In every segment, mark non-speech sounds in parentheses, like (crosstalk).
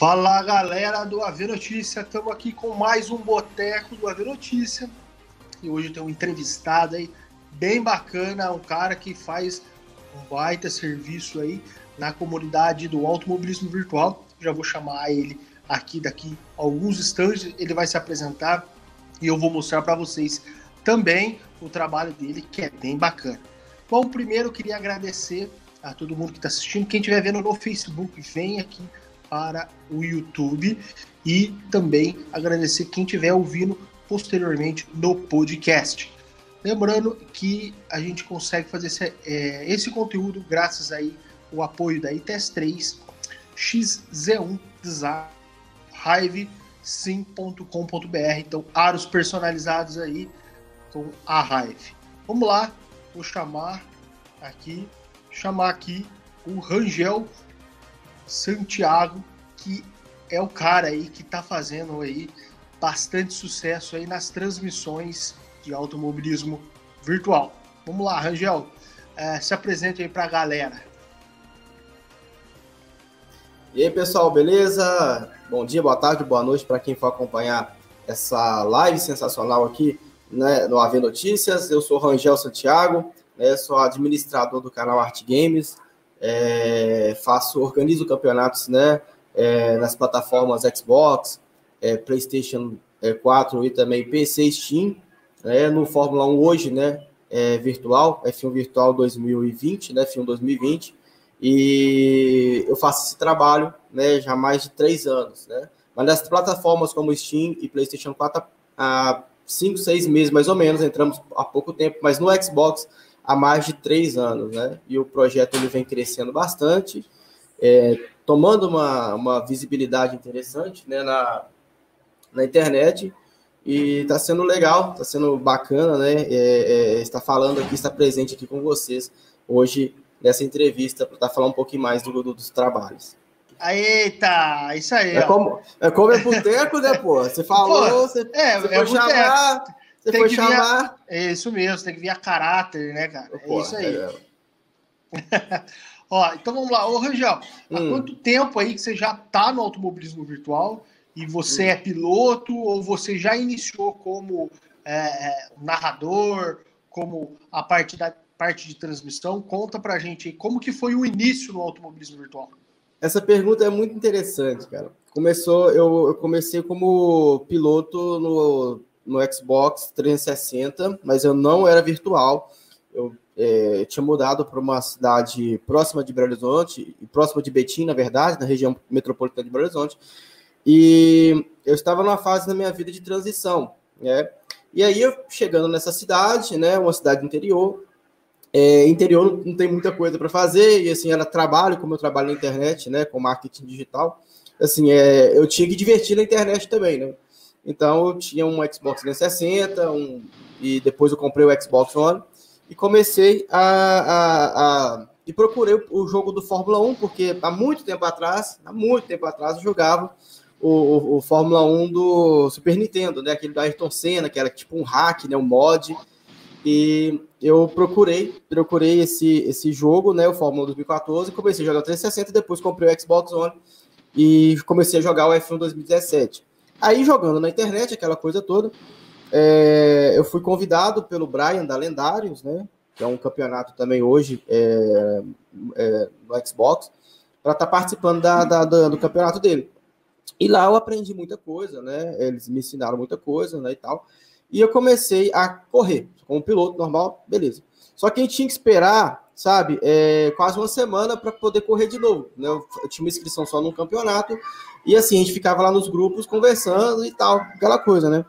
Fala galera do AV Notícia, estamos aqui com mais um boteco do AV Notícia e hoje tem um entrevistado aí bem bacana, um cara que faz um baita serviço aí na comunidade do automobilismo virtual. Já vou chamar ele aqui daqui alguns instantes, ele vai se apresentar e eu vou mostrar para vocês também o trabalho dele, que é bem bacana. Bom, primeiro eu queria agradecer a todo mundo que está assistindo. Quem estiver vendo no Facebook, vem aqui para o YouTube e também agradecer quem estiver ouvindo posteriormente no podcast. Lembrando que a gente consegue fazer esse, é, esse conteúdo graças aí o apoio da ITS3, XZ1 Design, Hive.sim.com.br. Então, aros personalizados aí com a Hive. Vamos lá, vou chamar aqui, chamar aqui o Rangel Santiago, que é o cara aí que está fazendo aí bastante sucesso aí nas transmissões de automobilismo virtual. Vamos lá, Rangel, é, se apresente aí para a galera. E aí, pessoal, beleza? Bom dia, boa tarde, boa noite para quem for acompanhar essa live sensacional aqui né, no AV Notícias. Eu sou Rangel Santiago, né, sou administrador do canal Art Games, é, faço, organizo campeonatos né, é, nas plataformas Xbox, é, PlayStation 4 e também PC Steam. Né, no Fórmula 1 hoje, né, é, virtual, F1 Virtual 2020, né, F1 2020. E eu faço esse trabalho né, já há mais de três anos. Né? Mas nas plataformas como Steam e PlayStation 4, há cinco, seis meses mais ou menos, entramos há pouco tempo, mas no Xbox há mais de três anos, né? E o projeto ele vem crescendo bastante, é, tomando uma, uma visibilidade interessante né, na, na internet. E está sendo legal, está sendo bacana, né? É, é, estar falando aqui, estar presente aqui com vocês hoje nessa entrevista para falando um pouquinho mais do, do, dos trabalhos. Eita, isso aí. É como, é como é boteco, né, pô? Você falou, pô, você, é, você é foi chamar, você tem foi chamar. Via, é isso mesmo, tem que vir a caráter, né, cara? Pô, é isso aí. É. (laughs) Ó, então vamos lá. Ô, Rangel, hum. há quanto tempo aí que você já tá no automobilismo virtual e você hum. é piloto ou você já iniciou como é, é narrador, como a parte da parte de transmissão? Conta pra gente aí como que foi o início no automobilismo virtual. Essa pergunta é muito interessante, cara. Começou, eu, eu comecei como piloto no, no Xbox 360, mas eu não era virtual. Eu é, tinha mudado para uma cidade próxima de Belo Horizonte, próxima de Betim, na verdade, na região metropolitana de Belo Horizonte. E eu estava numa fase na minha vida de transição, né? E aí, eu chegando nessa cidade, né, uma cidade interior, é, interior não tem muita coisa para fazer, e assim, era trabalho, como eu trabalho na internet, né, com marketing digital, assim, é, eu tinha que divertir na internet também, né? Então eu tinha um Xbox 360, um, e depois eu comprei o Xbox One e comecei a, a, a e procurei o, jogo do Fórmula 1, porque há muito tempo atrás, há muito tempo atrás, eu jogava o, o, o Fórmula 1 do Super Nintendo, né? Aquele do Ayrton Senna, que era tipo um hack, né? Um mod. E eu procurei, procurei esse, esse jogo, né, o Fórmula 2014, comecei a jogar o 360, depois comprei o Xbox One e comecei a jogar o F1 2017. Aí jogando na internet, aquela coisa toda, é, eu fui convidado pelo Brian da Lendários, né, que é um campeonato também hoje é, é, no Xbox, para estar tá participando da, da, da, do campeonato dele. E lá eu aprendi muita coisa, né? Eles me ensinaram muita coisa, né, e tal. E eu comecei a correr, como piloto normal, beleza. Só que a gente tinha que esperar, sabe, é, quase uma semana para poder correr de novo. Né? Eu, tinha uma inscrição só num campeonato, e assim, a gente ficava lá nos grupos conversando e tal, aquela coisa, né?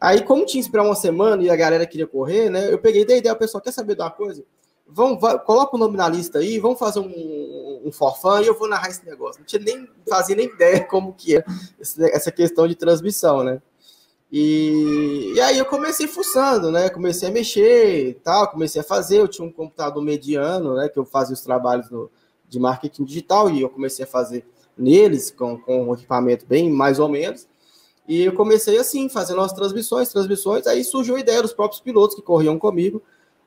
Aí, como tinha esperar uma semana e a galera queria correr, né? Eu peguei da ideia, o pessoal quer saber de uma coisa? Vamos, vai, coloca o nome na lista aí, vamos fazer um, um forfã e eu vou narrar esse negócio. Não tinha nem, fazia nem ideia (laughs) como que é essa questão de transmissão, né? E, e aí eu comecei fuçando, né? Comecei a mexer e tal, comecei a fazer. Eu tinha um computador mediano, né? Que eu fazia os trabalhos no, de marketing digital e eu comecei a fazer neles com, com um equipamento bem mais ou menos. E eu comecei assim, fazendo as transmissões, transmissões. Aí surgiu a ideia dos próprios pilotos que corriam comigo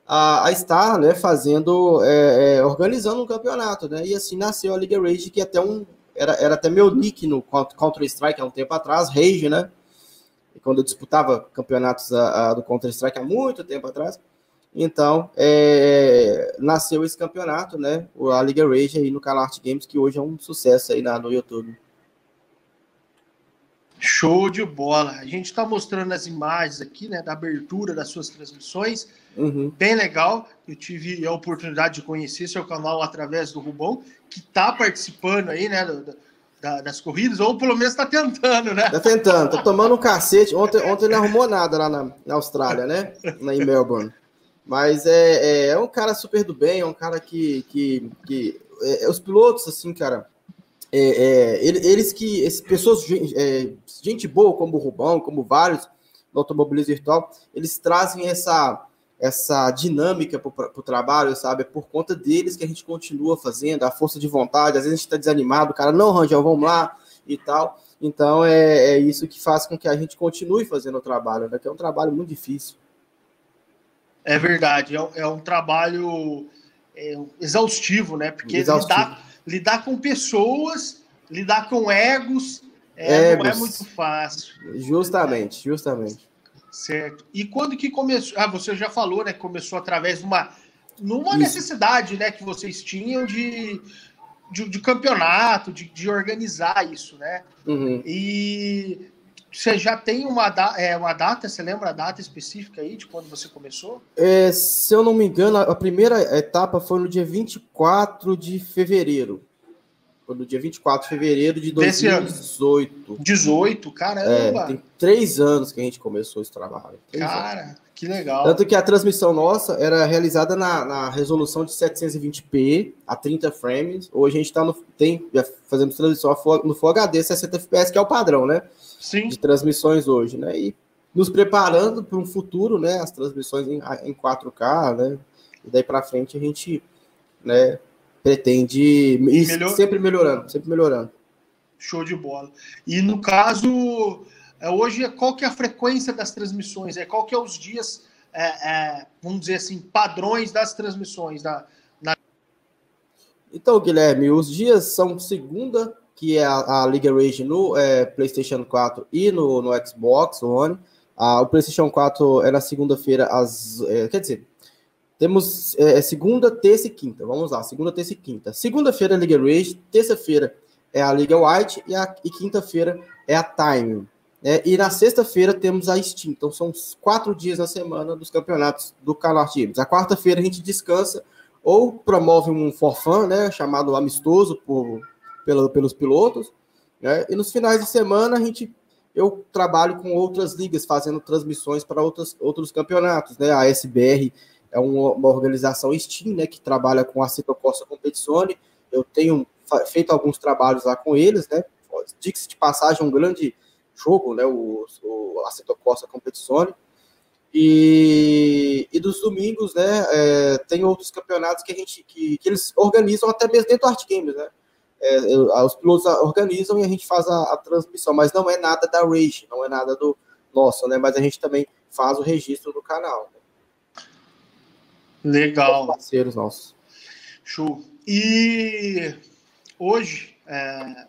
a, a estar, né? Fazendo, é, é, organizando um campeonato, né? E assim nasceu a Liga Rage, que até um, era, era até meu nick no Counter-Strike há um tempo atrás, Rage, né? Quando eu disputava campeonatos a, a, do Counter-Strike há muito tempo atrás. Então, é, nasceu esse campeonato, né? A Liga Rage aí no canal Art Games, que hoje é um sucesso aí na, no YouTube. Show de bola. A gente está mostrando as imagens aqui, né, da abertura das suas transmissões. Uhum. Bem legal. Eu tive a oportunidade de conhecer seu canal através do Rubão, que está participando aí, né, do, da, das corridas, ou pelo menos está tentando, né? Está tentando, tá tomando um cacete. Ontem, ontem não arrumou nada lá na, na Austrália, né? (laughs) Na, em Melbourne. Mas é, é, é, um cara super do bem, é um cara que. que, que é, os pilotos, assim, cara é, é, eles que, pessoas, é, gente boa, como o Rubão, como vários no automobilismo virtual, eles trazem essa, essa dinâmica para o trabalho, sabe? É por conta deles que a gente continua fazendo, a força de vontade, às vezes a gente está desanimado, o cara, não, Rangel, vamos lá e tal. Então é, é, isso que faz com que a gente continue fazendo o trabalho, né? Que é um trabalho muito difícil. É verdade, é, é um trabalho é, exaustivo, né? Porque exaustivo. Lidar, lidar com pessoas, lidar com egos, é, não é muito fácil. Justamente, justamente. Certo. E quando que começou? Ah, você já falou, né? Começou através de uma, numa necessidade, né, que vocês tinham de, de, de campeonato, de, de, organizar isso, né? Uhum. E você já tem uma, da, é, uma data, você lembra a data específica aí de quando você começou? É, se eu não me engano, a primeira etapa foi no dia 24 de fevereiro. Foi no dia 24 de fevereiro de 2018. 18, caramba! É, tem três anos que a gente começou esse trabalho. Cara, anos. que legal. Tanto que a transmissão nossa era realizada na, na resolução de 720p a 30 frames. Hoje a gente está no. Tem, já fazendo transmissão no Full HD 60 fps, que é o padrão, né? Sim. de transmissões hoje, né? E nos preparando para um futuro, né? As transmissões em, em 4K, né? E daí para frente a gente, né? Pretende ir Melhor... sempre melhorando, sempre melhorando. Show de bola. E no caso, é, hoje, qual que é a frequência das transmissões? É qual que é os dias, é, é, vamos dizer assim, padrões das transmissões da, na... Então, Guilherme, os dias são segunda, que é a, a Liga Rage no é, PlayStation 4 e no, no Xbox One. Ah, o PlayStation 4 é na segunda-feira, às. É, quer dizer, temos é, é, segunda, terça e quinta. Vamos lá, segunda, terça e quinta. Segunda-feira é a Liga Rage, terça-feira é a Liga White e, a, e quinta-feira é a Time. É, e na sexta-feira temos a Steam. Então são quatro dias na semana dos campeonatos do Canal Games. A quarta-feira a gente descansa ou promove um forfã, né, chamado amistoso por pela, pelos pilotos. Né? E nos finais de semana a gente eu trabalho com outras ligas fazendo transmissões para outros, outros campeonatos. Né? A SBR é uma, uma organização Steam né, que trabalha com a Cito Costa Competizione. Eu tenho feito alguns trabalhos lá com eles. Né? Diga-se de passagem, um grande jogo, né? o, o Aceto Costa Competizione. E, e dos domingos, né, é, tem outros campeonatos que a gente que, que eles organizam até mesmo dentro do Art Games, né? É, os pilotos organizam e a gente faz a, a, transmissão, mas não é nada da Rage, não é nada do nosso, né? Mas a gente também faz o registro do canal. Né? Legal. parceiros nossos. Show. E hoje, é,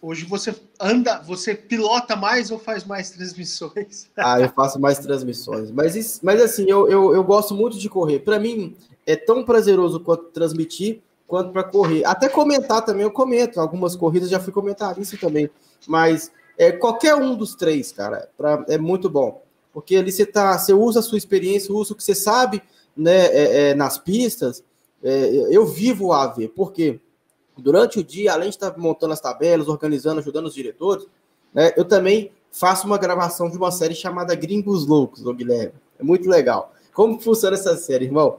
hoje você anda, você pilota mais ou faz mais transmissões? (laughs) ah, eu faço mais transmissões. Mas, mas assim, eu, eu, eu gosto muito de correr. Para mim, é tão prazeroso quanto transmitir quanto para correr. Até comentar também, eu comento. Algumas corridas já fui comentarista também. Mas é, qualquer um dos três, cara, pra, é muito bom. Porque ali você, tá, você usa a sua experiência, usa o que você sabe né, é, é, nas pistas. É, eu vivo o AV, porque durante o dia, além de estar montando as tabelas, organizando, ajudando os diretores, né, eu também faço uma gravação de uma série chamada Gringos Loucos, do Guilherme. É muito legal. Como funciona essa série, irmão?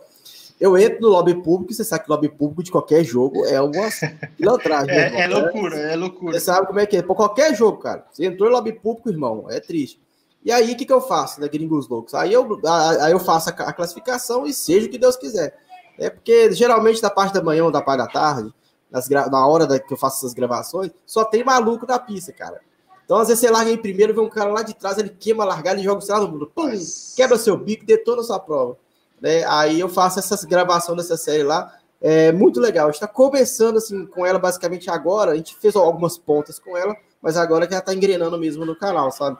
Eu entro no lobby público, você sabe que lobby público de qualquer jogo é uma pilantragem. é, é loucura, é loucura. Você sabe como é que é. Por qualquer jogo, cara. Você entrou no lobby público, irmão, é triste. E aí, o que, que eu faço, né, Gringos Loucos? Aí eu, aí eu faço a, a classificação e seja o que Deus quiser. É porque geralmente da parte da manhã ou da parte da tarde, nas, na hora da, que eu faço essas gravações, só tem maluco na pista, cara. Então, às vezes, você larga em primeiro, vê um cara lá de trás, ele queima a largada e joga o celular no mundo. Pum, quebra seu bico, detona sua prova. Né? Aí eu faço essas gravações dessa série lá. é muito legal. A gente está começando assim com ela basicamente agora. A gente fez algumas pontas com ela, mas agora que ela está engrenando mesmo no canal, sabe?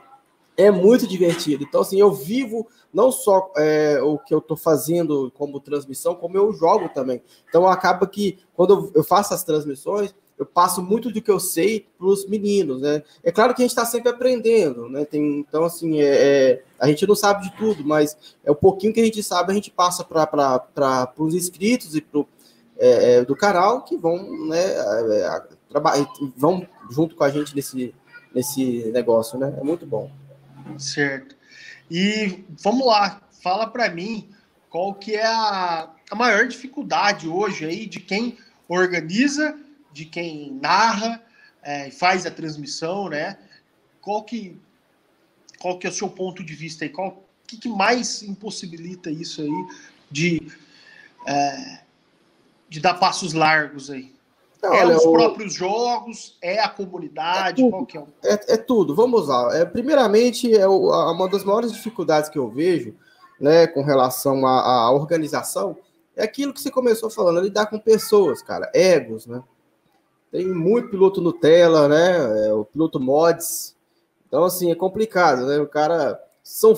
É muito divertido. Então, assim, eu vivo não só é, o que eu estou fazendo como transmissão, como eu jogo também. Então, acaba que quando eu faço as transmissões, eu passo muito do que eu sei para os meninos, né? É claro que a gente está sempre aprendendo, né? Tem, então, assim, é, é, a gente não sabe de tudo, mas é o pouquinho que a gente sabe, a gente passa para os inscritos e para é, é, do canal que vão, né, é, vão junto com a gente nesse, nesse negócio, né? É muito bom. Certo. E vamos lá, fala para mim qual que é a, a maior dificuldade hoje aí de quem organiza, de quem narra é, faz a transmissão, né? Qual que, qual que é o seu ponto de vista aí? Qual que, que mais impossibilita isso aí de, é, de dar passos largos aí? Não, é olha, os próprios jogos, é a comunidade, é tudo, é, é, é, tudo. Vamos lá. É, primeiramente, é uma das maiores dificuldades que eu vejo, né, com relação à, à organização, é aquilo que você começou falando, lidar com pessoas, cara, egos, né? Tem muito piloto Nutella, né? É, o piloto mods. Então, assim, é complicado, né? O cara. São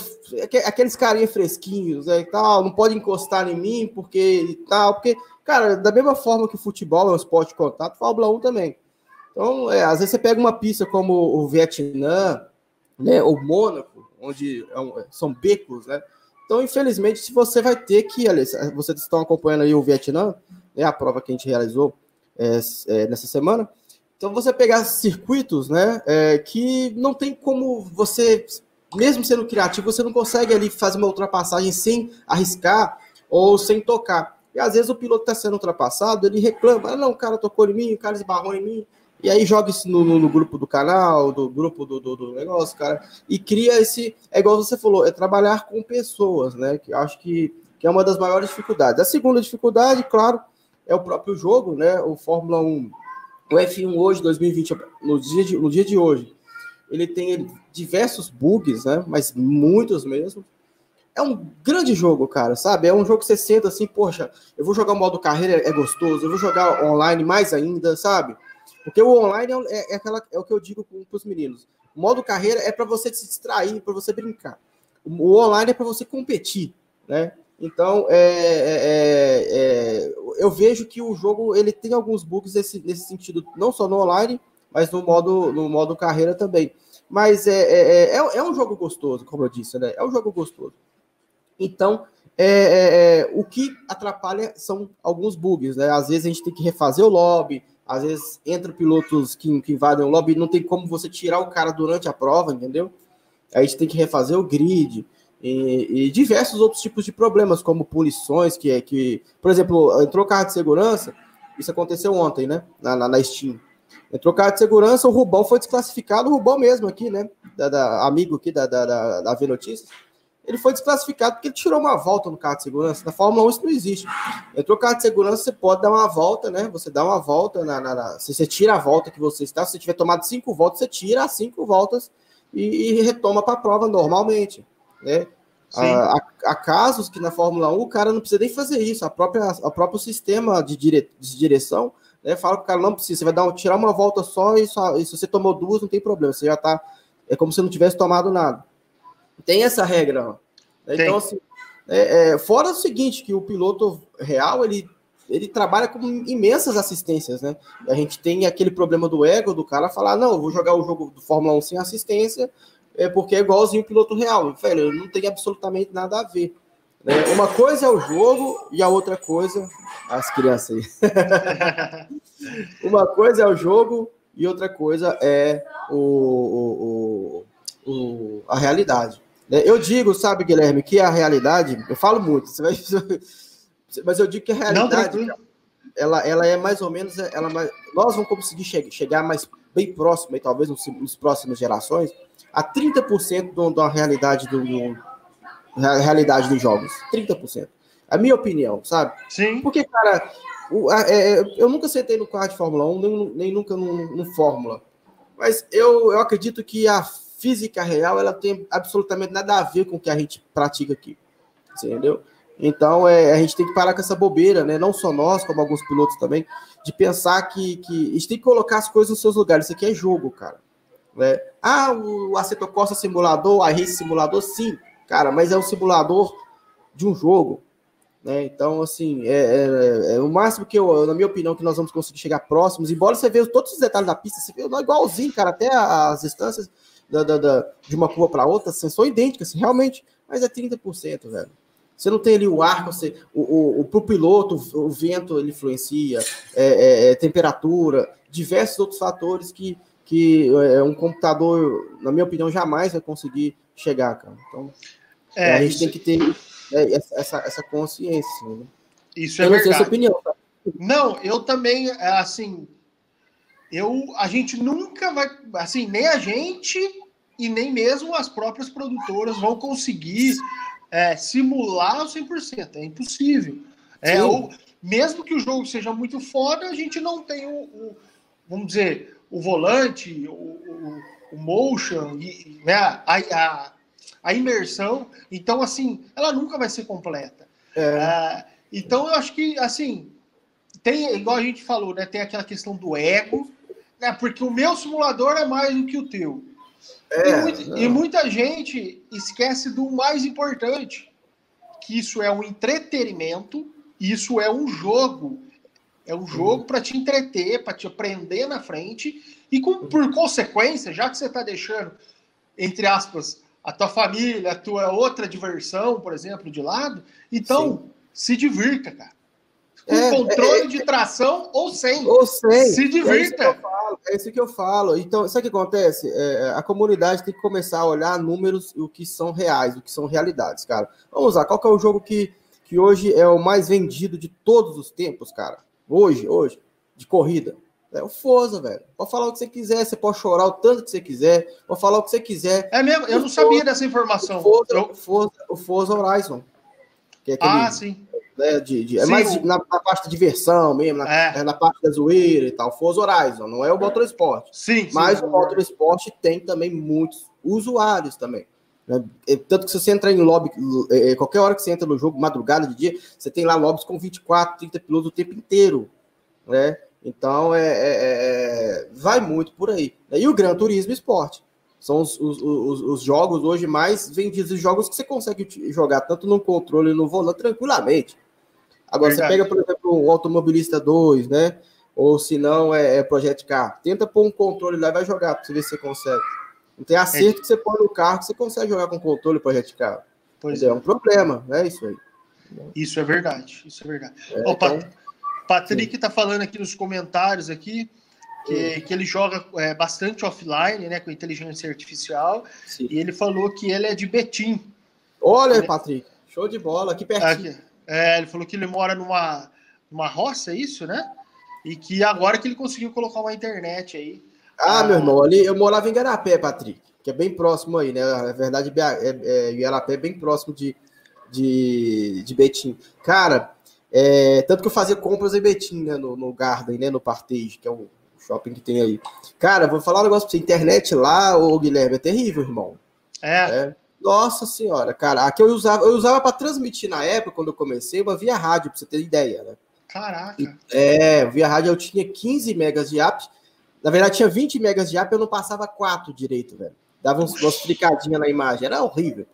aqueles carinha fresquinhos, né, e tal, não pode encostar em mim porque e tal, porque, cara, da mesma forma que o futebol é um esporte de contato, Fórmula 1 também. Então, é, às vezes você pega uma pista como o Vietnã, né, o Mônaco, onde é são becos, né? Então, infelizmente, se você vai ter que, aliás, vocês estão acompanhando aí o Vietnã, é a prova que a gente realizou, é, é, nessa semana. Então, você pegar circuitos né, é, que não tem como você, mesmo sendo criativo, você não consegue ali fazer uma ultrapassagem sem arriscar ou sem tocar. E às vezes o piloto está sendo ultrapassado, ele reclama: ah, não, o cara tocou em mim, o cara esbarrou em mim. E aí joga isso no, no, no grupo do canal, do grupo do, do, do, negócio, cara, e cria esse. É igual você falou, é trabalhar com pessoas, né? Que acho que, que é uma das maiores dificuldades. A segunda dificuldade, claro, é o próprio jogo, né? O Fórmula 1, o F1 hoje, 2020, no dia de, no dia de hoje, ele tem diversos bugs, né? Mas muitos mesmo. É um grande jogo, cara, sabe? É um jogo que você senta assim, poxa, eu vou jogar o modo carreira, é gostoso, eu vou jogar online mais ainda, sabe? Porque o online é, é, é aquela, é o que eu digo para os meninos. O modo carreira é para você se distrair, para você brincar. O online é para você competir, né? Então, é, é, é, é, eu vejo que o jogo ele tem alguns bugs nesse, nesse sentido, não só no online, mas no modo, no modo carreira também. Mas é, é, é, é um jogo gostoso, como eu disse, né? É um jogo gostoso. Então, é, o que atrapalha são alguns bugs, né? Às vezes a gente tem que refazer o lobby, às vezes entra pilotos que, que invadem o lobby, não tem como você tirar o cara durante a prova, entendeu? Aí a gente tem que refazer o grid e, e, diversos outros tipos de problemas, como punições, que é que, por exemplo, entrou carro de segurança, isso aconteceu ontem, né? Na, na, na Steam. Entrou carro de segurança, o Rubão foi desclassificado, o Rubão mesmo aqui, né? Da, da amigo aqui da, da, da, da V Notícias. Ele foi desclassificado porque ele tirou uma volta no carro de segurança. Na Fórmula 1 isso não existe. Entrou carro de segurança, você pode dar uma volta, né? Você dá uma volta na, na, na... se você tira a volta que você está, se você tiver tomado cinco voltas, você tira as cinco voltas e, e retoma para a prova normalmente. Né? Há, há, casos que na Fórmula 1 o cara não precisa nem fazer isso, a própria, o próprio sistema de, dire, de direção né, fala que o cara não precisa, você vai dar, tirar uma volta só e, só e se você tomou duas, não tem problema, você já tá. É como se não tivesse tomado nada. Tem essa regra. Né? Então, assim, é, é, fora o seguinte, que o piloto real ele, ele trabalha com imensas assistências, né? A gente tem aquele problema do ego do cara falar, não, eu vou jogar o jogo do Fórmula 1 sem assistência, é porque é igualzinho o piloto real. Velho, não tem absolutamente nada a ver. Né? Uma coisa é o jogo e a outra coisa. As crianças aí. (laughs) Uma coisa é o jogo e outra coisa é o, o, o, a realidade. Né? Eu digo, sabe, Guilherme, que a realidade, eu falo muito, você vai, (laughs) mas eu digo que a realidade, não, ela, ela é mais ou menos, ela, nós vamos conseguir chegar mais bem próximo, talvez nos, nos próximas gerações, a 30% do, da realidade do, do realidade dos jogos. 30%. A minha opinião, sabe? Sim. Porque, cara, o, a, é, eu nunca sentei no carro de Fórmula 1, nem, nem nunca no, no Fórmula. Mas eu, eu acredito que a física real ela tem absolutamente nada a ver com o que a gente pratica aqui. Entendeu? Então, é, a gente tem que parar com essa bobeira, né? Não só nós, como alguns pilotos também, de pensar que, que a gente tem que colocar as coisas nos seus lugares. Isso aqui é jogo, cara. Né? Ah, o Aceto Costa simulador, a Race simulador, sim, cara, mas é um simulador de um jogo. Né? Então, assim, é, é, é, o máximo que eu, na minha opinião, que nós vamos conseguir chegar próximos, embora você veja todos os detalhes da pista, você vê igualzinho, cara, até as distâncias da, da, da de uma curva para outra assim, são idênticas, assim, realmente, mas é 30%, velho. Você não tem ali o ar, você, o, o, o pro piloto, o vento ele influencia, é, é, é, temperatura, diversos outros fatores que, que é, um computador, na minha opinião, jamais vai conseguir chegar, cara. Então, é, a gente isso... tem que ter é, essa, essa consciência. Né? Isso é eu verdade. opinião, tá? Não, eu também, assim, eu, a gente nunca vai, assim, nem a gente e nem mesmo as próprias produtoras vão conseguir é, simular o 100%. É impossível. É, ou, mesmo que o jogo seja muito foda, a gente não tem o, o vamos dizer, o volante, o, o, o motion, e, né, a, a, a, imersão. Então, assim, ela nunca vai ser completa. É. É, então, eu acho que, assim, tem, igual a gente falou, né, tem aquela questão do ego, né, porque o meu simulador é mais do que o teu. É, e, muita, e, muita, gente esquece do mais importante, que isso é um entretenimento, isso é um jogo. É um jogo uhum. para te entreter, para te aprender na frente, e com, por consequência, já que você está deixando, entre aspas, a tua família, a tua outra diversão, por exemplo, de lado, então Sim. se divirta, cara com é, controle é, de tração ou sem. Ou sem. Se divirta. É isso que eu falo. É isso que eu falo. Então, sabe o que acontece? É, a comunidade tem que começar a olhar números o que são reais, o que são realidades, cara. Vamos lá, qual que é o jogo que, que hoje é o mais vendido de todos os tempos, cara? Hoje, hoje, de corrida. É o Forza, velho. Pode falar o que você quiser, você pode chorar o tanto que você quiser, pode falar o que você quiser. É mesmo? Eu não Forza, sabia dessa informação. O Forza, eu... o Forza, o Forza Horizon. É aquele, ah, sim né? De, de é mais na, na, parte de diversão mesmo, na, é. na parte da zoeira e tal. Forza Horizon, não é o Motorsport. Sim, Mas sim, o Motorsport tem também muitos usuários também. Né? Tanto que se você entrar em lobby, é, é, qualquer hora que você entra no jogo, madrugada, de dia, você tem lá lobbies com 24, 30 pilotos o tempo inteiro. Né? Então, é, é, é, vai muito por aí. E o Gran Turismo Esporte. São os, os, os, os, jogos hoje mais vendidos, os jogos que você consegue jogar tanto no controle no volante tranquilamente. Agora, Verdade. você pega, por exemplo, o Automobilista 2, né? Ou se não, é, é Project Car. Tenta pôr um controle lá e vai jogar para você ver se você consegue. Não tem acerto é. que você põe no carro que você consegue jogar com controle Project Car. Pois é. é um problema, né? Isso aí. Isso é verdade. Isso é verdade. É, então, Patrick está falando aqui nos comentários aqui que, que ele joga é, bastante offline, né, com inteligência artificial. Sim. E ele falou que ele é de Betim. Olha, ele... Patrick, show de bola, aqui pertinho. Aqui. É, ele falou que ele mora numa, numa roça, é isso, né? E que agora que ele conseguiu colocar uma internet aí. Ah, ah meu irmão, ali eu morava em Garapé, Patrick, que é bem próximo aí, né? Na verdade, é, é, é bem próximo de, de, de Betim. Cara, é, tanto que eu fazia compras em Betim, né? No, no Garden, né? No Partage, que é o shopping que tem aí. Cara, vou falar um negócio pra você. Internet lá, ô Guilherme, é terrível, irmão. É. é. Nossa senhora, cara, aqui eu usava, eu usava para transmitir na época, quando eu comecei, uma via rádio, para você ter ideia, né? Caraca. É, via rádio eu tinha 15 megas de app. Na verdade, tinha 20 megas de app, eu não passava 4 direito, velho. Dava uns, umas flicadinhas na imagem, era horrível.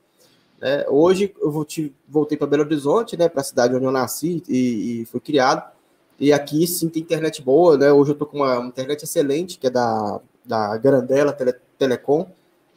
É, hoje eu voltei para Belo Horizonte, né, para a cidade onde eu nasci e, e fui criado. E aqui sim tem internet boa, né? Hoje eu tô com uma, uma internet excelente, que é da, da Grandela Tele, Telecom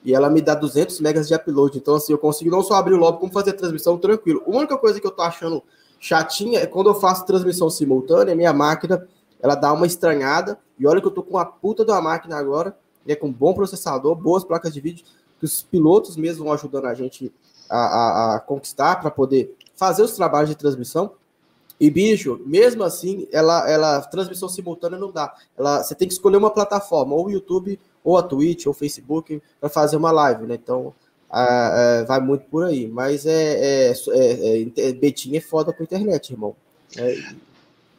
e ela me dá 200 megas de upload. Então, assim, eu consigo não só abrir o lobby, como fazer transmissão tranquilo. A única coisa que eu tô achando chatinha é quando eu faço transmissão simultânea, minha máquina, ela dá uma estranhada. E olha que eu tô com a puta da máquina agora, né, com bom processador, boas placas de vídeo, que os pilotos mesmo vão ajudando a gente a, a, a conquistar para poder fazer os trabalhos de transmissão. E, bicho, mesmo assim, ela, ela transmissão simultânea não dá. Ela, você tem que escolher uma plataforma, ou o YouTube ou a Twitch, ou o Facebook, para fazer uma live, né? Então, a, vai muito por aí. Mas é, é, é, é, Betinho é foda com a internet, irmão. É,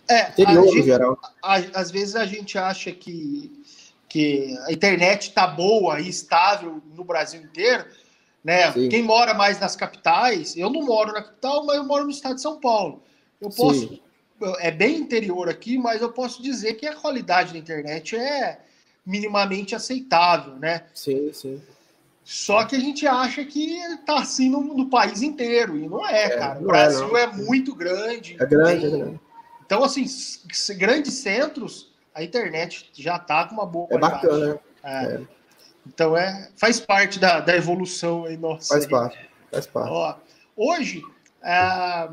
é interior, gente, geral. A, às vezes a gente acha que, que a internet tá boa e estável no Brasil inteiro, Né? Quem mora mais nas capitais, eu não moro na capital, mas eu moro no estado de São Paulo. Eu posso. Sim. É bem interior aqui, mas eu posso dizer que a qualidade da internet é minimamente aceitável, né? Sim, sim. Só que a gente acha que tá assim no, no país inteiro, e não é, é cara. O Brasil é, é, muito grande. É grande, tem... é grande. Então, assim, grandes centros, a internet já tá com uma boa é qualidade. É bacana, é. é. Então, é, faz parte da, da evolução aí nossa. Faz parte, faz parte. Ó, hoje, é,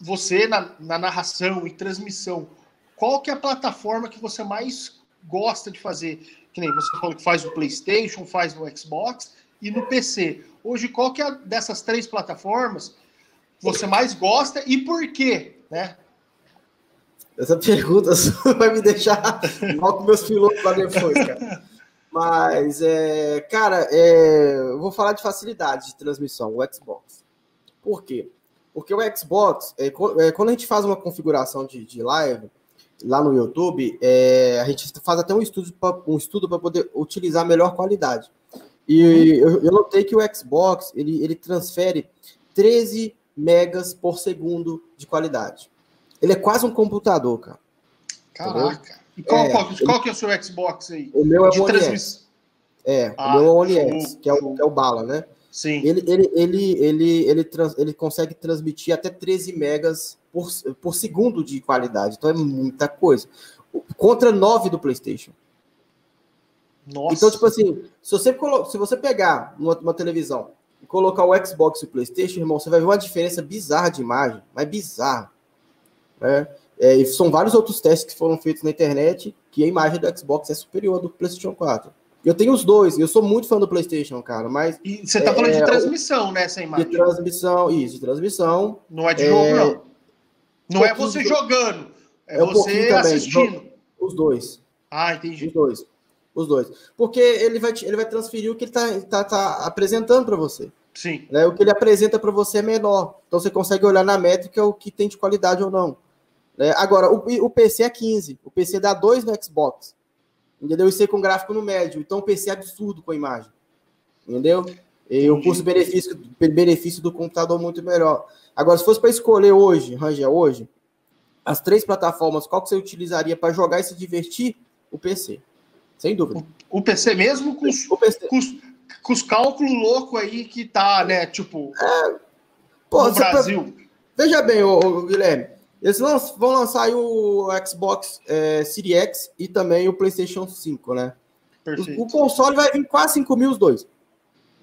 você, na, na narração e transmissão, qual que é a plataforma que você mais gosta de fazer? que nem você falou que faz no PlayStation, faz no Xbox e no PC. Hoje, qual que é dessas três plataformas você mais gosta e por quê, né? Essa pergunta (laughs) vai me deixar mal com meus pilotos lá depois, cara. Mas, é, cara, é, eu vou falar de facilidade de transmissão, o Xbox. Por quê? Porque o Xbox, é, é quando a gente faz uma configuração de, de live, lá no YouTube, é, a gente faz até um estudo para um estudo poder utilizar melhor qualidade. E eu, eu, notei que o Xbox ele, ele transfere 13 megas por segundo de qualidade. Ele é quase um computador, cara. Caraca. E qual, é, qual, qual ele, que é o seu Xbox aí? O meu é o One X. É, ah, o meu é o One X, que é o, que é o bala, né? Sim. Ele, ele, ele, ele, ele, trans, ele consegue transmitir até 13 megas por, por segundo de qualidade. Então é muita coisa. Contra 9 do PlayStation. Nossa. Então, tipo assim, se você, se você pegar uma, uma televisão e colocar o Xbox e o PlayStation, irmão, você vai ver uma diferença bizarra de imagem, mas bizarra. Né? É, e são vários outros testes que foram feitos na internet que a imagem do Xbox é superior do PlayStation 4. Eu tenho os dois, eu sou muito fã do PlayStation, cara, mas. E você tá é, falando de transmissão, né, essa imagem? De transmissão, isso, de transmissão. Não é de jogo, é, não. Não é você jogando, é, é um você assistindo. Os dois. Ah, entendi. Os dois. Os dois. Porque ele vai, ele vai transferir o que ele está tá, tá apresentando para você. Sim. Né? O que ele apresenta para você é menor. Então você consegue olhar na métrica o que tem de qualidade ou não. Né? Agora, o, o PC é 15. O PC dá 2 no Xbox. Entendeu? Isso aí com gráfico no médio. Então o PC é absurdo com a imagem. Entendeu? E o custo-benefício benefício do computador é muito melhor. Agora, se fosse para escolher hoje, Rangel, hoje, as três plataformas, qual que você utilizaria para jogar e se divertir? O PC. Sem dúvida. O, o PC mesmo com, o PC. Com, com, os cálculos loucos aí que tá, né? Tipo, é, pô, no Brasil. Veja bem, ô, ô, Guilherme. Eles vão lançar aí o Xbox é, Series X e também o PlayStation 5, né? Perfeito. O, console vai vir quase 5 mil os dois.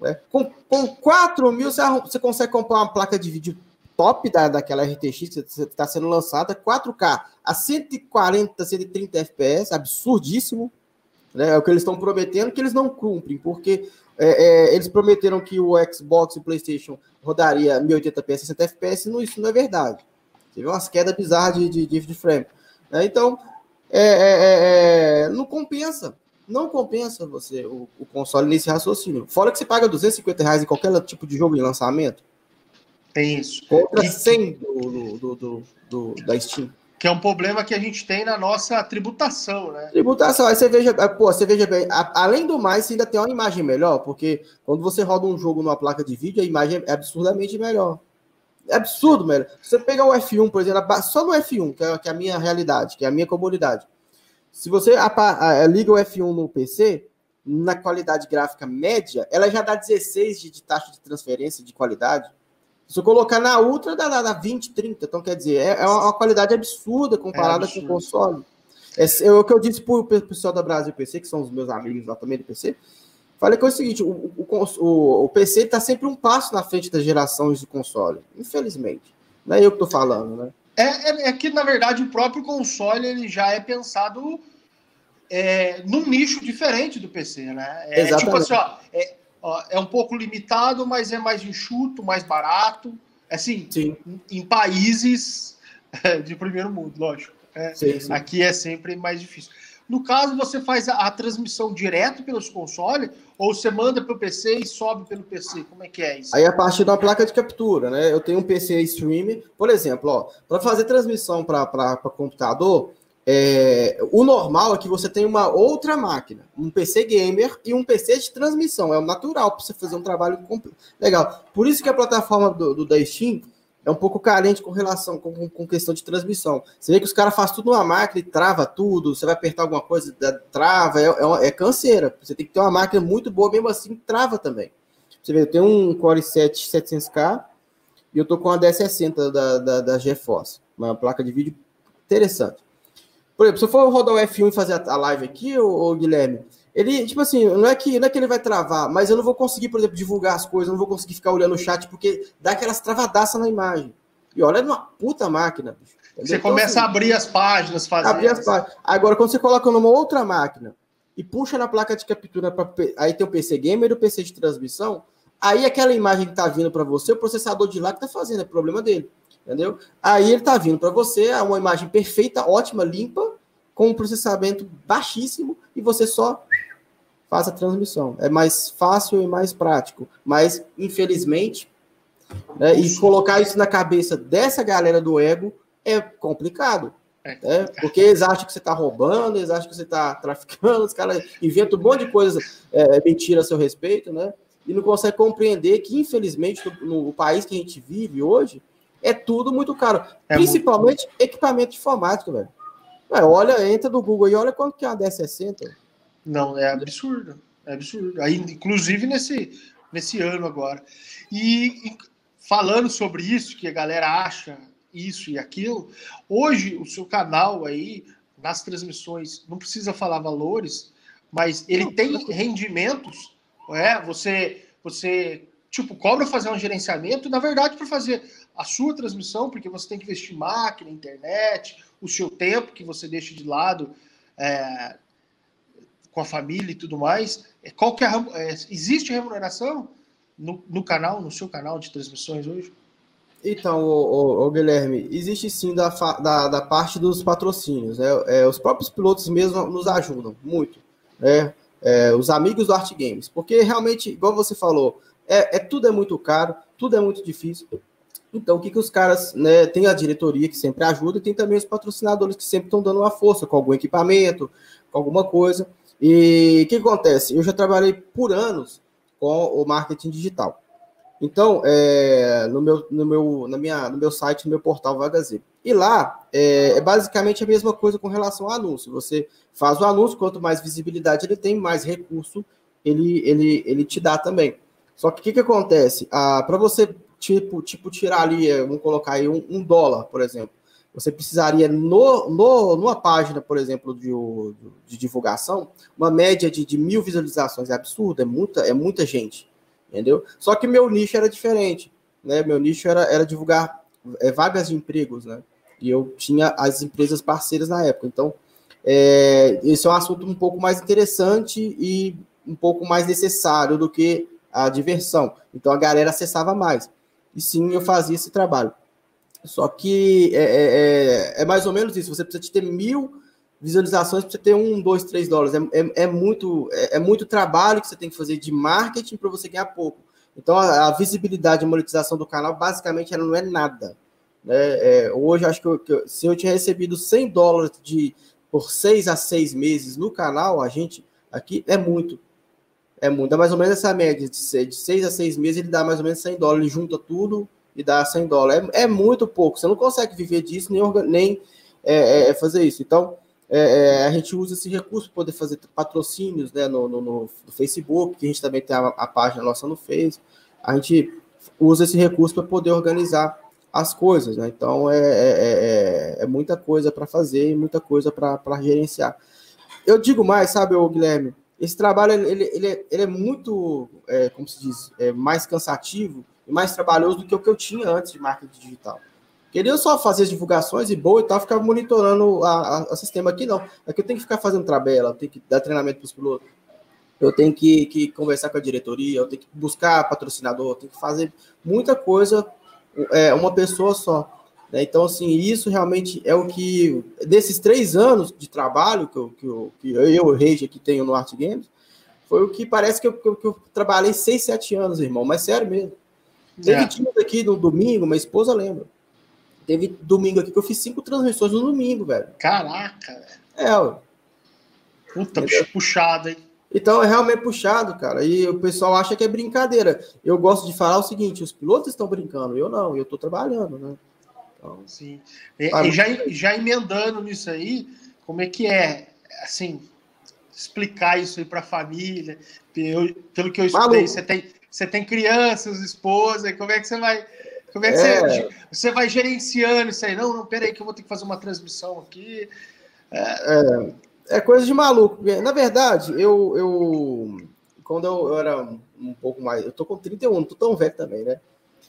Né? Com, com 4 mil você, você consegue comprar uma placa de vídeo top da, daquela RTX que está sendo lançada, 4K a 140, 130 FPS, absurdíssimo. Né? É o que eles estão prometendo, que eles não cumprem, porque é, é, eles prometeram que o Xbox e o PlayStation rodaria 1080p, 60 FPS, não, isso não é verdade. Teve umas quedas bizarras de, de, de frame. Né? Então, é, é, é, não compensa. Não compensa você o, o, console nesse raciocínio. Fora que você paga 250 reais em qualquer tipo de jogo em lançamento. Tem isso. Contra que, 100 do, do, do, do, da Steam. Que é um problema que a gente tem na nossa tributação, né? Tributação. Aí você veja, pô, você veja bem, a, além do mais, você ainda tem uma imagem melhor, porque quando você roda um jogo numa placa de vídeo, a imagem é absurdamente melhor. É absurdo, velho. Você pegar o F1, por exemplo, só no F1, que é, que é a minha realidade, que é a minha comunidade. Se você liga o F1 no PC, na qualidade gráfica média, ela já dá 16 de, de taxa de transferência de qualidade. Se eu colocar na Ultra, dá, dá, dá 20, 30. Então, quer dizer, é, é uma, qualidade absurda comparada é com o console. É, é, o que eu disse para o pessoal da Brasil PC, que são os meus amigos lá também do PC. Falei que é o seguinte: o, o, o PC está sempre um passo na frente das gerações de console, infelizmente. Não é eu que estou falando, né? É, é, é, que, na verdade, o próprio console ele já é pensado é, num nicho diferente do PC, né? É Exatamente. tipo assim, ó, é, ó, é um pouco limitado, mas é mais enxuto, mais barato. Assim, sim. Em, em países (laughs) de primeiro mundo, lógico. É, sim, sim. Aqui é sempre mais difícil. No caso, você faz a, a transmissão direto pelos consoles ou você manda para o PC e sobe pelo PC? Como é que é isso? Aí a partir da placa de captura, né? Eu tenho um PC stream, por exemplo, para fazer transmissão para computador, é, o normal é que você tenha uma outra máquina, um PC gamer e um PC de transmissão. É o natural para você fazer um trabalho legal. Por isso que a plataforma do, do da Steam é um pouco carente com relação com, com questão de transmissão. Você vê que os caras fazem tudo numa máquina e trava tudo. Você vai apertar alguma coisa, trava, é, é, é canseira. Você tem que ter uma máquina muito boa, mesmo assim, trava também. Você vê, eu tenho um Core 7 700K e eu tô com a D60 da, da, da GeForce, uma placa de vídeo interessante. Por exemplo, se eu for rodar o F1 e fazer a live aqui, o Guilherme, ele, tipo assim, não é, que, não é que ele vai travar, mas eu não vou conseguir, por exemplo, divulgar as coisas, eu não vou conseguir ficar olhando o chat, porque dá aquelas travadaças na imagem. E olha, é uma puta máquina, bicho. Você então, começa assim, a abrir as páginas, fazer. Abrir as páginas. Agora, quando você coloca numa outra máquina e puxa na placa de captura, pra, aí tem o PC Gamer e o PC de transmissão, aí aquela imagem que tá vindo para você, o processador de lá que tá fazendo, é problema dele. Entendeu? Aí ele tá vindo para você, é uma imagem perfeita, ótima, limpa, com um processamento baixíssimo, e você só faz a transmissão. É mais fácil e mais prático. Mas, infelizmente, né, e colocar isso na cabeça dessa galera do ego é complicado. É. Né? Porque eles acham que você está roubando, eles acham que você está traficando, os caras inventam um monte de coisas, é, mentira a seu respeito, né? E não consegue compreender que, infelizmente, no, no país que a gente vive hoje, é tudo muito caro. É principalmente muito... equipamento de informática, velho. olha, entra no Google e olha quanto que é uma D60. Não, é absurdo. É absurdo. Aí, inclusive nesse, nesse ano agora. E, e falando sobre isso, que a galera acha isso e aquilo, hoje o seu canal aí, nas transmissões, não precisa falar valores, mas ele tem rendimentos, é? Você, você tipo, cobra fazer um gerenciamento, na verdade, para fazer a sua transmissão, porque você tem que investir máquina, internet, o seu tempo que você deixa de lado é, com a família e tudo mais. Qual que é, é, existe remuneração no, no, canal, no seu canal de transmissões hoje? Então, o, o, o Guilherme, existe sim da, da, da, parte dos patrocínios. Né? É, os próprios pilotos mesmo nos ajudam muito. Né? É, os amigos do Art Games. Porque realmente, igual você falou, é, é, tudo é muito caro, tudo é muito difícil. Então, o que, que os caras, né? Tem a diretoria que sempre ajuda e tem também os patrocinadores que sempre estão dando uma força com algum equipamento, com alguma coisa. E o que acontece? Eu já trabalhei por anos com o marketing digital. Então, é, no, meu, no, meu, na minha, no meu site, no meu portal Vagazer. E lá é, é, basicamente a mesma coisa com relação ao anúncio. Você faz o anúncio, quanto mais visibilidade ele tem, mais recurso ele, ele, ele te dá também. Só que o que, que acontece? Ah, Para você tipo, tipo tirar ali, vamos colocar aí um, um dólar, por exemplo, você precisaria, no, no, numa página, por exemplo, de, de divulgação, uma média de, de mil visualizações. É absurdo, é muita, é muita gente, entendeu? Só que meu nicho era diferente, né? Meu nicho era, era divulgar é, vagas de empregos, né? E eu tinha as empresas parceiras na época. Então, é, esse é um assunto um pouco mais interessante e um pouco mais necessário do que a diversão. Então, a galera acessava mais. E sim, eu fazia esse trabalho. Só que é, é, é, é, mais ou menos isso. Você precisa ter mil visualizações para você ter um, dois, três dólares. É, é, é muito, é, é, muito trabalho que você tem que fazer de marketing para você ganhar pouco. Então, a, a visibilidade e monetização do canal, basicamente, ela não é nada. Né? É, hoje, acho que, eu, que eu, se eu tinha recebido 100 dólares de, por seis a seis meses no canal, a gente aqui é muito. É muito. Dá mais ou menos essa média de, de seis a seis meses, ele dá mais ou menos 100 dólares, ele junta tudo e dá 100 dólares. É, é muito pouco, você não consegue viver disso, nem, nem é, é, é fazer isso. Então, é, é, a gente usa esse recurso para poder fazer patrocínios né, no, no, no, Facebook, que a gente também tem a, a página nossa no Facebook. A gente usa esse recurso para poder organizar as coisas, né? Então é, é, é, é muita coisa para fazer e muita coisa para gerenciar. Eu digo mais, sabe, Guilherme? Esse trabalho ele, ele, ele é muito, como se diz, mais cansativo e mais trabalhoso do que o que eu tinha antes de marketing digital. Queria só fazer as divulgações e boa e tal, ficar monitorando a sistema aqui, não. Aqui eu tenho que ficar fazendo tabela, eu tenho que dar treinamento para os pilotos, eu tenho que, que, conversar com a diretoria, eu tenho que buscar patrocinador, eu tenho que fazer muita coisa, é, uma pessoa só. Né? Então, assim, isso realmente é o que, desses três anos de trabalho que eu, que eu, que eu o Rage, aqui tenho no Art Games, foi o que parece que eu, que eu, que eu trabalhei seis, sete anos, irmão, mas sério mesmo. Teve é. aqui no domingo, minha esposa lembra. Teve domingo aqui que eu fiz cinco transmissões no domingo, velho. Caraca, velho. É, ó. Puta, puxado, hein? Então é realmente puxado, cara. E o pessoal acha que é brincadeira. Eu gosto de falar o seguinte: os pilotos estão brincando, eu não, eu tô trabalhando, né? Então, Sim. E, e já, já emendando nisso aí, como é que é, assim, explicar isso aí para a família? Eu, pelo que eu escutei, você tem, você tem crianças, esposa, como é que você vai. Como é que é. Você, você vai gerenciando isso aí? Não, não, peraí, que eu vou ter que fazer uma transmissão aqui. É, é, é coisa de maluco. Na verdade, eu, eu quando eu, eu, era um pouco mais. Eu tô com 31, não tô tão velho também, né?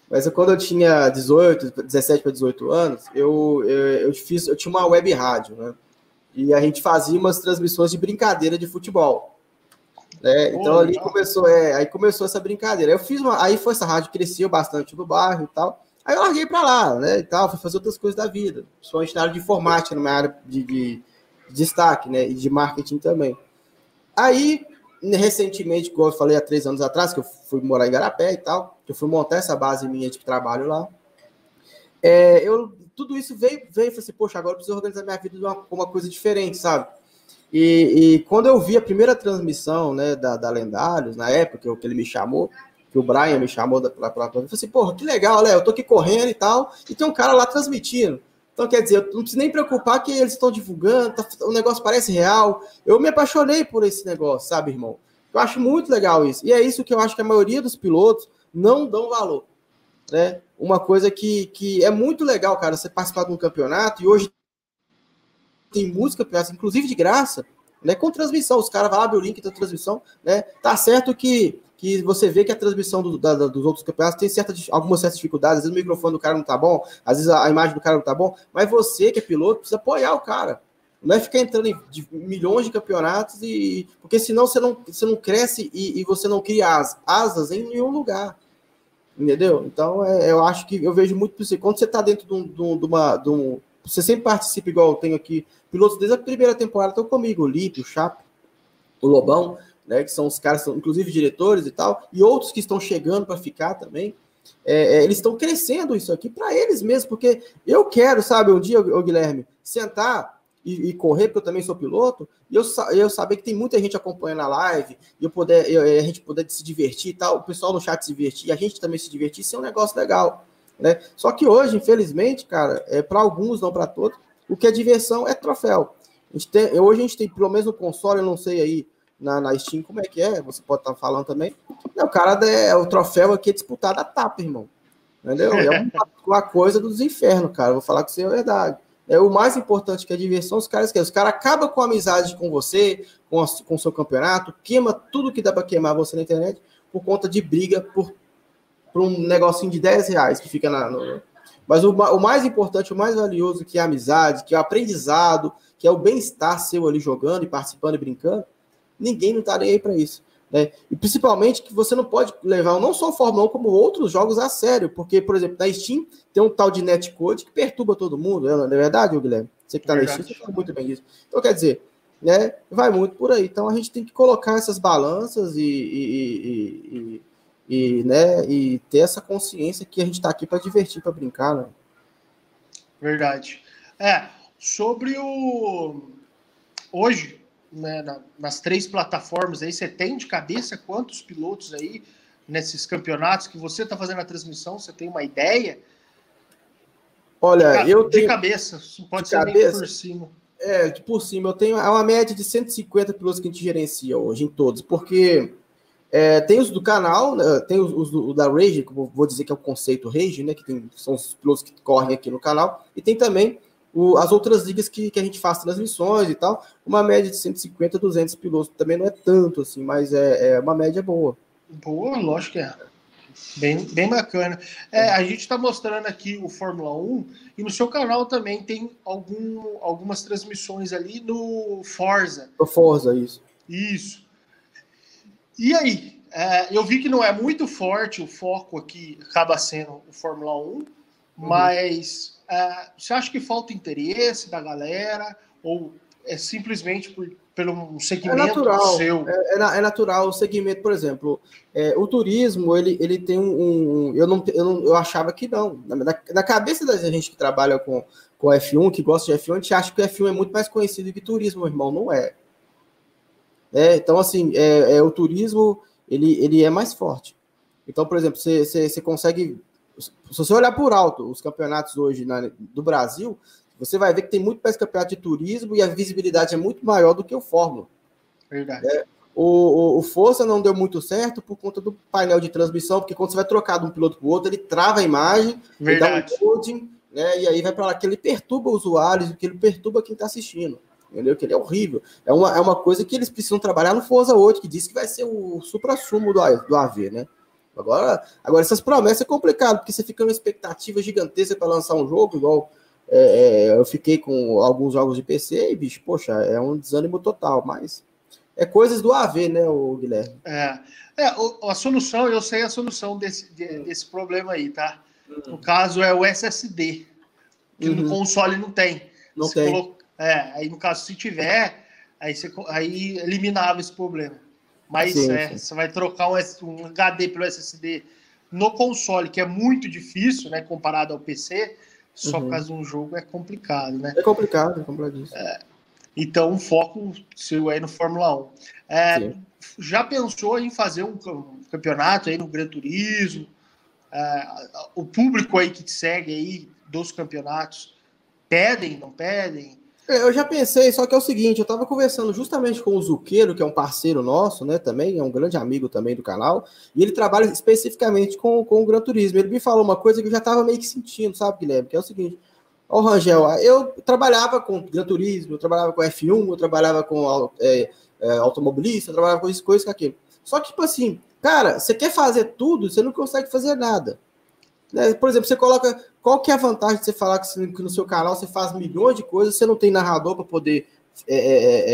Mas eu, quando eu tinha 18, 17 para 18 anos, eu, eu, eu, fiz, eu tinha uma web rádio, né? E a gente fazia umas transmissões de brincadeira de futebol. Né? Então ali legal. começou, é, aí começou essa brincadeira. Eu fiz uma, aí foi essa rádio cresceu bastante no bairro e tal. Aí eu larguei para lá, né? E tal, fui fazer outras coisas da vida, principalmente na área de informática, numa área de, de, de destaque, né? E de marketing também. Aí, recentemente, como eu falei há três anos atrás, que eu fui morar em Garapé e tal, que eu fui montar essa base minha de trabalho lá. É, eu, tudo isso veio, veio e falei assim, poxa, agora eu preciso organizar minha vida de uma, uma coisa diferente, sabe? E, e, quando eu vi a primeira transmissão né, da, da Lendários, na época que, que ele me chamou, que o Brian me chamou para eu falei assim, porra, que legal, Léo, eu tô aqui correndo e tal, e tem um cara lá transmitindo. Então, quer dizer, eu não preciso nem preocupar que eles estão divulgando, tá, o negócio parece real. Eu me apaixonei por esse negócio, sabe, irmão? Eu acho muito legal isso. E é isso que eu acho que a maioria dos pilotos não dão valor. Né? Uma coisa que, que é muito legal, cara, você participar de um campeonato, e hoje tem música, inclusive de graça, né? Com transmissão. Os caras vão abrir o link da transmissão, né? Tá certo que, que você vê que a transmissão do, da, dos outros campeonatos tem certa, algumas certas dificuldades, às vezes o microfone do cara não tá bom, às vezes a, a imagem do cara não tá bom, mas você que é piloto precisa apoiar o cara. Não é ficar entrando em milhões de campeonatos e. Porque senão você não, você não cresce e, e você não cria as, asas em nenhum lugar. Entendeu? Então, é, eu acho que eu vejo muito isso. Quando você está dentro de, um, de, uma. De um, você sempre participa, igual eu tenho aqui, pilotos desde a primeira temporada estão comigo, o Lipe, o Chape, o Lobão, né? Que são os caras, são inclusive diretores e tal, e outros que estão chegando para ficar também. É, é, eles estão crescendo isso aqui para eles mesmos, porque eu quero, sabe, um dia, o Guilherme, sentar e, e, correr, porque eu também sou piloto, e eu, eu saber que tem muita gente acompanhando a live, e eu poder, eu, a gente poder se divertir e tal, o pessoal no chat se divertir, a gente também se divertir, isso é um negócio legal. Né? Só que hoje, infelizmente, cara, é para alguns, não para todos, o que é diversão é troféu. A tem, hoje a gente tem, pelo menos no console, eu não sei aí na, na Steam como é que é, você pode estar tá falando também. É, o cara é o troféu aqui é disputado a tapa, irmão. Entendeu? É uma, uma coisa dos infernos, cara. Vou falar com você a verdade. É, o mais importante que é a diversão, os caras querem. Os caras acabam com a amizade com você, com, com o seu campeonato, queima tudo que dá para queimar você na internet por conta de briga por, por um negocinho de 10 reais que fica na. No... Mas o, o mais importante, o mais valioso, que é a amizade, que é o aprendizado, que é o bem-estar seu ali jogando e participando e brincando, ninguém não tá nem aí para isso. Né? E principalmente que você não pode levar não só o Fórmula 1, como outros jogos a sério, porque, por exemplo, na Steam tem um tal de netcode que perturba todo mundo, né? não é verdade, Guilherme? Você que está na Steam, você sabe muito bem disso. Então, quer dizer, né, vai muito por aí. Então, a gente tem que colocar essas balanças e, e, e, e né, e ter essa consciência que a gente está aqui para divertir, para brincar. Né? Verdade. É, sobre o. Hoje, né, na, nas três plataformas aí, você tem de cabeça quantos pilotos aí nesses campeonatos que você está fazendo a transmissão? Você tem uma ideia? Olha, de, eu tenho. De cabeça, pode de ser cabeça, por cima. É, por cima, eu tenho é uma média de 150 pilotos que a gente gerencia hoje em todos, porque é, tem os do canal, né, tem os, os do, da Rage, que eu vou dizer que é o conceito Rage, né? Que tem, são os pilotos que correm aqui no canal, e tem também o, as outras ligas que, que a gente faz transmissões e tal, uma média de 150, 200 pilotos também não é tanto assim, mas é, é uma média boa. Boa, lógico que é. Bem, bem bacana. É, a gente está mostrando aqui o Fórmula 1 e no seu canal também tem algum, algumas transmissões ali no Forza. No Forza, isso. Isso. E aí? É, eu vi que não é muito forte o foco aqui, acaba sendo o Fórmula 1, uhum. mas é, você acha que falta interesse da galera? Ou é simplesmente por, pelo segmento é natural, seu. É, é, natural o segmento, por exemplo, é, o turismo, ele, ele tem um. um eu, não, eu, não, eu achava que não. Na, na, cabeça da gente que trabalha com, com F1, que gosta de F1, a gente acha que o F1 é muito mais conhecido que turismo, meu irmão. Não é. É então, assim, é, é, o turismo ele, ele é mais forte. Então, por exemplo, você, você, você consegue. Se você olhar por alto os campeonatos hoje na, do Brasil, você vai ver que tem muito mais campeonato de turismo e a visibilidade é muito maior do que o Fórmula. Verdade. É, o, o, o, Força não deu muito certo por conta do painel de transmissão, porque quando você vai trocar de um piloto para o outro, ele trava a imagem, Verdade. dá um loading, né, e aí vai para lá, que ele perturba os usuários, que ele perturba quem está assistindo. Entendeu? Que ele é horrível. É uma, é uma coisa que eles precisam trabalhar no Forza 8, que diz que vai ser o supra-sumo do, do AV, né? Agora, agora, essas promessas é complicado, porque você fica numa expectativa gigantesca para lançar um jogo, igual é, é, eu fiquei com alguns jogos de PC e, bicho, poxa, é um desânimo total, mas é coisas do AV, né, o Guilherme? É, é a solução, eu sei a solução desse, desse problema aí, tá? Uhum. No caso é o SSD, que uhum. no console não tem. Não você tem. Coloca, é, aí no caso, se tiver, aí, você, aí eliminava esse problema. Mas sim, é, sim. você vai trocar um, um HD pelo SSD no console, que é muito difícil, né, comparado ao PC, só uhum. por causa de um jogo é complicado, né? É complicado, é complicado. É, então, o foco seu aí no Fórmula 1. É, já pensou em fazer um campeonato aí no Gran Turismo? É, o público aí que te segue aí dos campeonatos pedem, não pedem? É, eu já pensei, só que é o seguinte, eu estava conversando justamente com o Zuqueiro, que é um parceiro nosso, né, também, é um grande amigo também do canal, e ele trabalha especificamente com, com o Gran Turismo. Ele me falou uma coisa que eu já estava meio que sentindo, sabe, Guilherme? Que é o seguinte, ó, Rangel, eu trabalhava com Gran Turismo, eu trabalhava com F1, eu trabalhava com é, é, automobilista, eu trabalhava com isso, coisa, com aquilo. Só que, tipo assim, cara, você quer fazer tudo, você não consegue fazer nada. Né? Por exemplo, você coloca. Qual que é a vantagem de você falar que, no seu canal você faz milhões de coisas, você não tem narrador para poder é, é,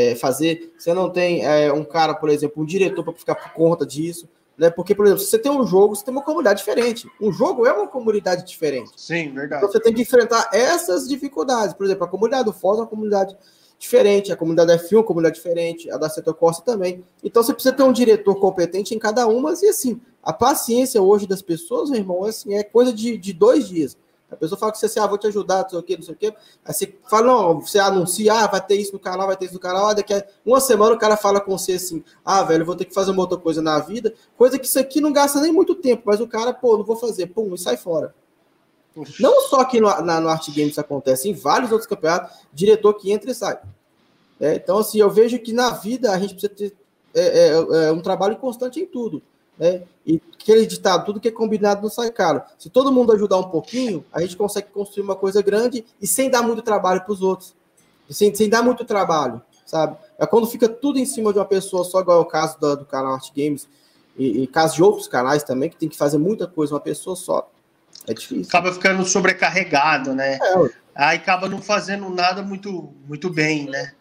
é, é, fazer, você não tem é, um cara, por exemplo, um diretor para ficar por conta disso. Né? Porque, por exemplo, se você tem um jogo, você tem uma comunidade diferente. Um jogo é uma comunidade diferente. Sim, verdade. Então você tem que enfrentar essas dificuldades. Por exemplo, a comunidade do Foz é uma comunidade diferente, a comunidade F1 é uma comunidade diferente, a da Setor Costa também. Então você precisa ter um diretor competente em cada uma, e assim, a paciência hoje das pessoas, meu irmão, assim, é coisa de, de dois dias. A pessoa fala que você assim, ah, vou te ajudar, não sei o quê, não sei o quê. Aí você fala, não, você anuncia, ah, vai ter isso no canal, vai ter isso no canal. Ah, daqui a uma semana o cara fala com você assim, ah, velho, vou ter que fazer uma outra coisa na vida. Coisa que isso aqui não gasta nem muito tempo, mas o cara, pô, não vou fazer, pum, e sai fora. Não só aqui no, na, no Art Games isso acontece, em vários outros campeonatos, diretor que entra e sai. É, então, assim, eu vejo que na vida a gente precisa ter é, é, é um trabalho constante em tudo. Né? E aquele ditado, tudo que é combinado não sai caro. Se todo mundo ajudar um pouquinho, a gente consegue construir uma coisa grande e sem dar muito trabalho para os outros. Sem, sem dar muito trabalho, sabe? É quando fica tudo em cima de uma pessoa só, igual é o caso do, do canal Art Games, e, e caso de outros canais também, que tem que fazer muita coisa, uma pessoa só. É difícil. Acaba ficando sobrecarregado, né? É, Aí acaba não fazendo nada muito, muito bem, né?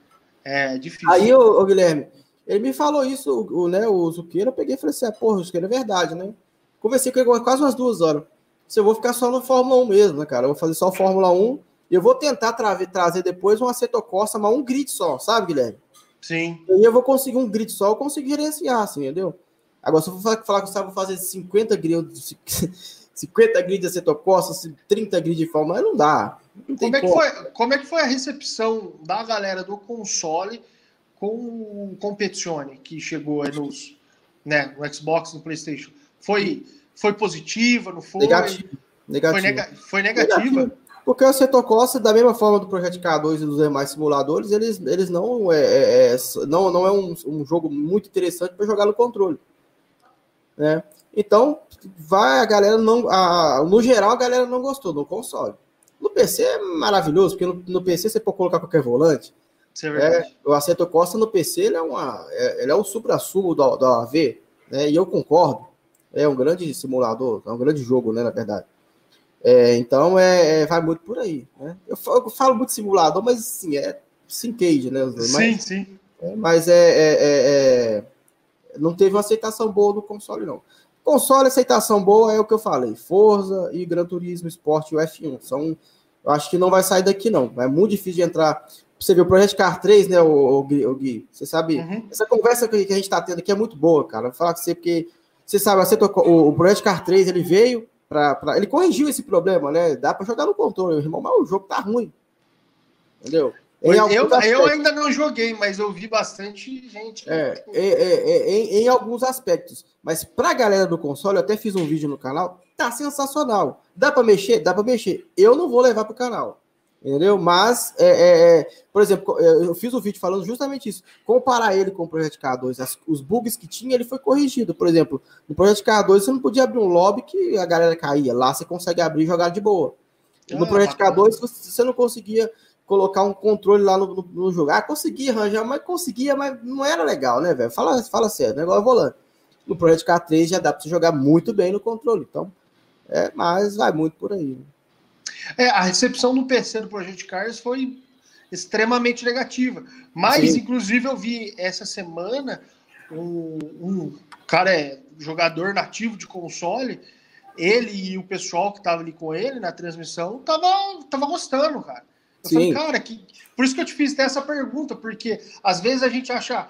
É difícil. Aí, ô, ô Guilherme, ele me falou isso, o, né, o Zuqueira, eu peguei e falei assim, ah, porra, Zuqueira, é verdade, né? Conversei com ele quase umas duas horas. Se eu vou ficar só no Fórmula 1 mesmo, né, cara? Eu vou fazer só Fórmula 1 e eu vou tentar tra trazer depois um Aceto Corsa, mas um grid só, sabe, Guilherme? Sim. E eu vou conseguir um grid só, eu consigo gerenciar, assim, entendeu? Agora, se eu for falar que eu vou fazer 50 grids, 50 grids de Aceto Corsa, 30 grids de Fórmula, não dá. Não como, é que foi, como é que foi a recepção da galera do console com o Competizione, que chegou nos, né, no Xbox, no PlayStation, foi, foi positiva, não foi? Negativo. Negativo. Foi, nega, foi negativa. Negativo. Porque o Setor Costa, da mesma forma do Projeto K2 e dos demais simuladores, eles, eles não é, é, é não, não é um, um jogo muito interessante para jogar no controle. Né? Então, vai a galera não. A, no geral, a galera não gostou do console. No PC é maravilhoso, porque no, no PC você pode colocar qualquer volante. Isso é verdade. É, o Aceto Costa no PC ele é, uma, é, ele é o supra-sumo da, da AV, né? E eu concordo. É um grande simulador, é um grande jogo, né? Na verdade. É, então é, é vai muito por aí. Né? Eu, falo, eu falo muito simulador, mas assim, é Syncade, né? Mas, sim, sim. É, mas é, é, é, não teve uma aceitação boa no console, não. Console, aceitação boa é o que eu falei: Forza e Gran Turismo Sport e o F1. São eu acho que não vai sair daqui, não. É muito difícil de entrar Você viu o Project Car 3, né, o, Gui, Gui? Você sabe, uhum. essa conversa que, a gente está tendo aqui é muito boa, cara. Vou falar com você, porque você sabe, você tocou, o, o Project Car 3, ele veio para. Ele corrigiu esse problema, né? Dá para jogar no controle, irmão, mas o jogo tá ruim. Entendeu? Eu, eu, ainda não joguei, mas eu vi bastante gente. É, é, é, é em, em, alguns aspectos. Mas para a galera do console, eu até fiz um vídeo no canal, tá sensacional. Dá para mexer? Dá para mexer. Eu não vou levar pro canal. Entendeu? Mas, é, é, é por exemplo, eu fiz um vídeo falando justamente isso. Comparar ele com o Project K2, as, os bugs que tinha, ele foi corrigido. Por exemplo, no Project K2 você não podia abrir um lobby que a galera caía. Lá você consegue abrir e jogar de boa. No ah, Project K2 você não conseguia colocar um controle lá no, no, no, jogo. Ah, conseguia arranjar, mas conseguia, mas não era legal, né, velho? Fala, fala sério, negócio é volante. No Project K3 já dá para você jogar muito bem no controle, então, é, mas vai muito por aí. Né? É, a recepção no PC do Project Cars foi extremamente negativa. Mas, Sim. inclusive, eu vi essa semana um, um cara é jogador nativo de console, ele e o pessoal que estava ali com ele na transmissão tava, tava gostando, cara. Eu Sim. falei, cara, que... por isso que eu te fiz essa pergunta, porque às vezes a gente acha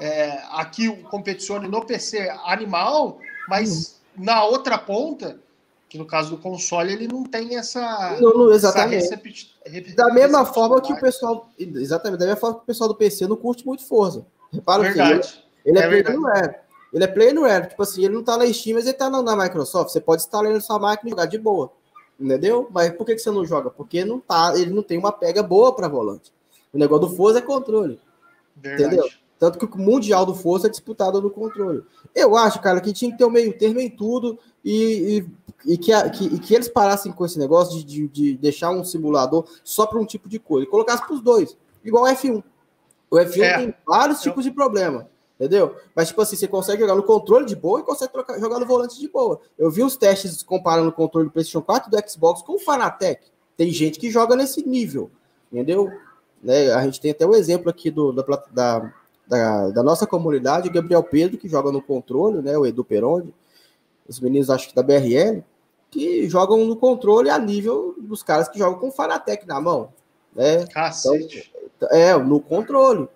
é, aqui o competicione no PC animal, mas hum. na outra ponta, que no caso do console, ele não tem essa. Não, não exatamente. Essa recep... Da mesma forma que o pessoal. Exatamente, da mesma forma que o pessoal do PC não curte muito Forza. Repara verdade. que ele, ele é, é Air. Ele é play no Air. Tipo assim, ele não tá na Steam, mas ele tá na, na Microsoft. Você pode instalar ele na sua máquina e jogar de boa. Entendeu? Mas por que, que você não joga? Porque não tá, ele não tem uma pega boa para volante. O negócio do Forza é controle. Verdade. Entendeu? Tanto que o Mundial do Força é disputado no controle. Eu acho, cara, que tinha que ter um meio termo em tudo e, e, e que, que, e que eles parassem com esse negócio de, de, de deixar um simulador só para um tipo de coisa. E colocasse para os dois, igual o F1. O F1 é. tem vários tipos de problema. Entendeu? Mas, tipo assim, você consegue jogar no controle de boa e consegue trocar, jogar no volante de boa. Eu vi os testes comparando o controle do PlayStation 4 e do Xbox com o Fanatec. Tem gente que joga nesse nível, entendeu? Né? A gente tem até o exemplo aqui do, da, da, da, da nossa comunidade, o Gabriel Pedro, que joga no controle, né? O Edu Peronde, os meninos, acho que da BRL, que jogam no controle a nível dos caras que jogam com o Fanatec na mão. Né? Cacete. Então, é, no controle.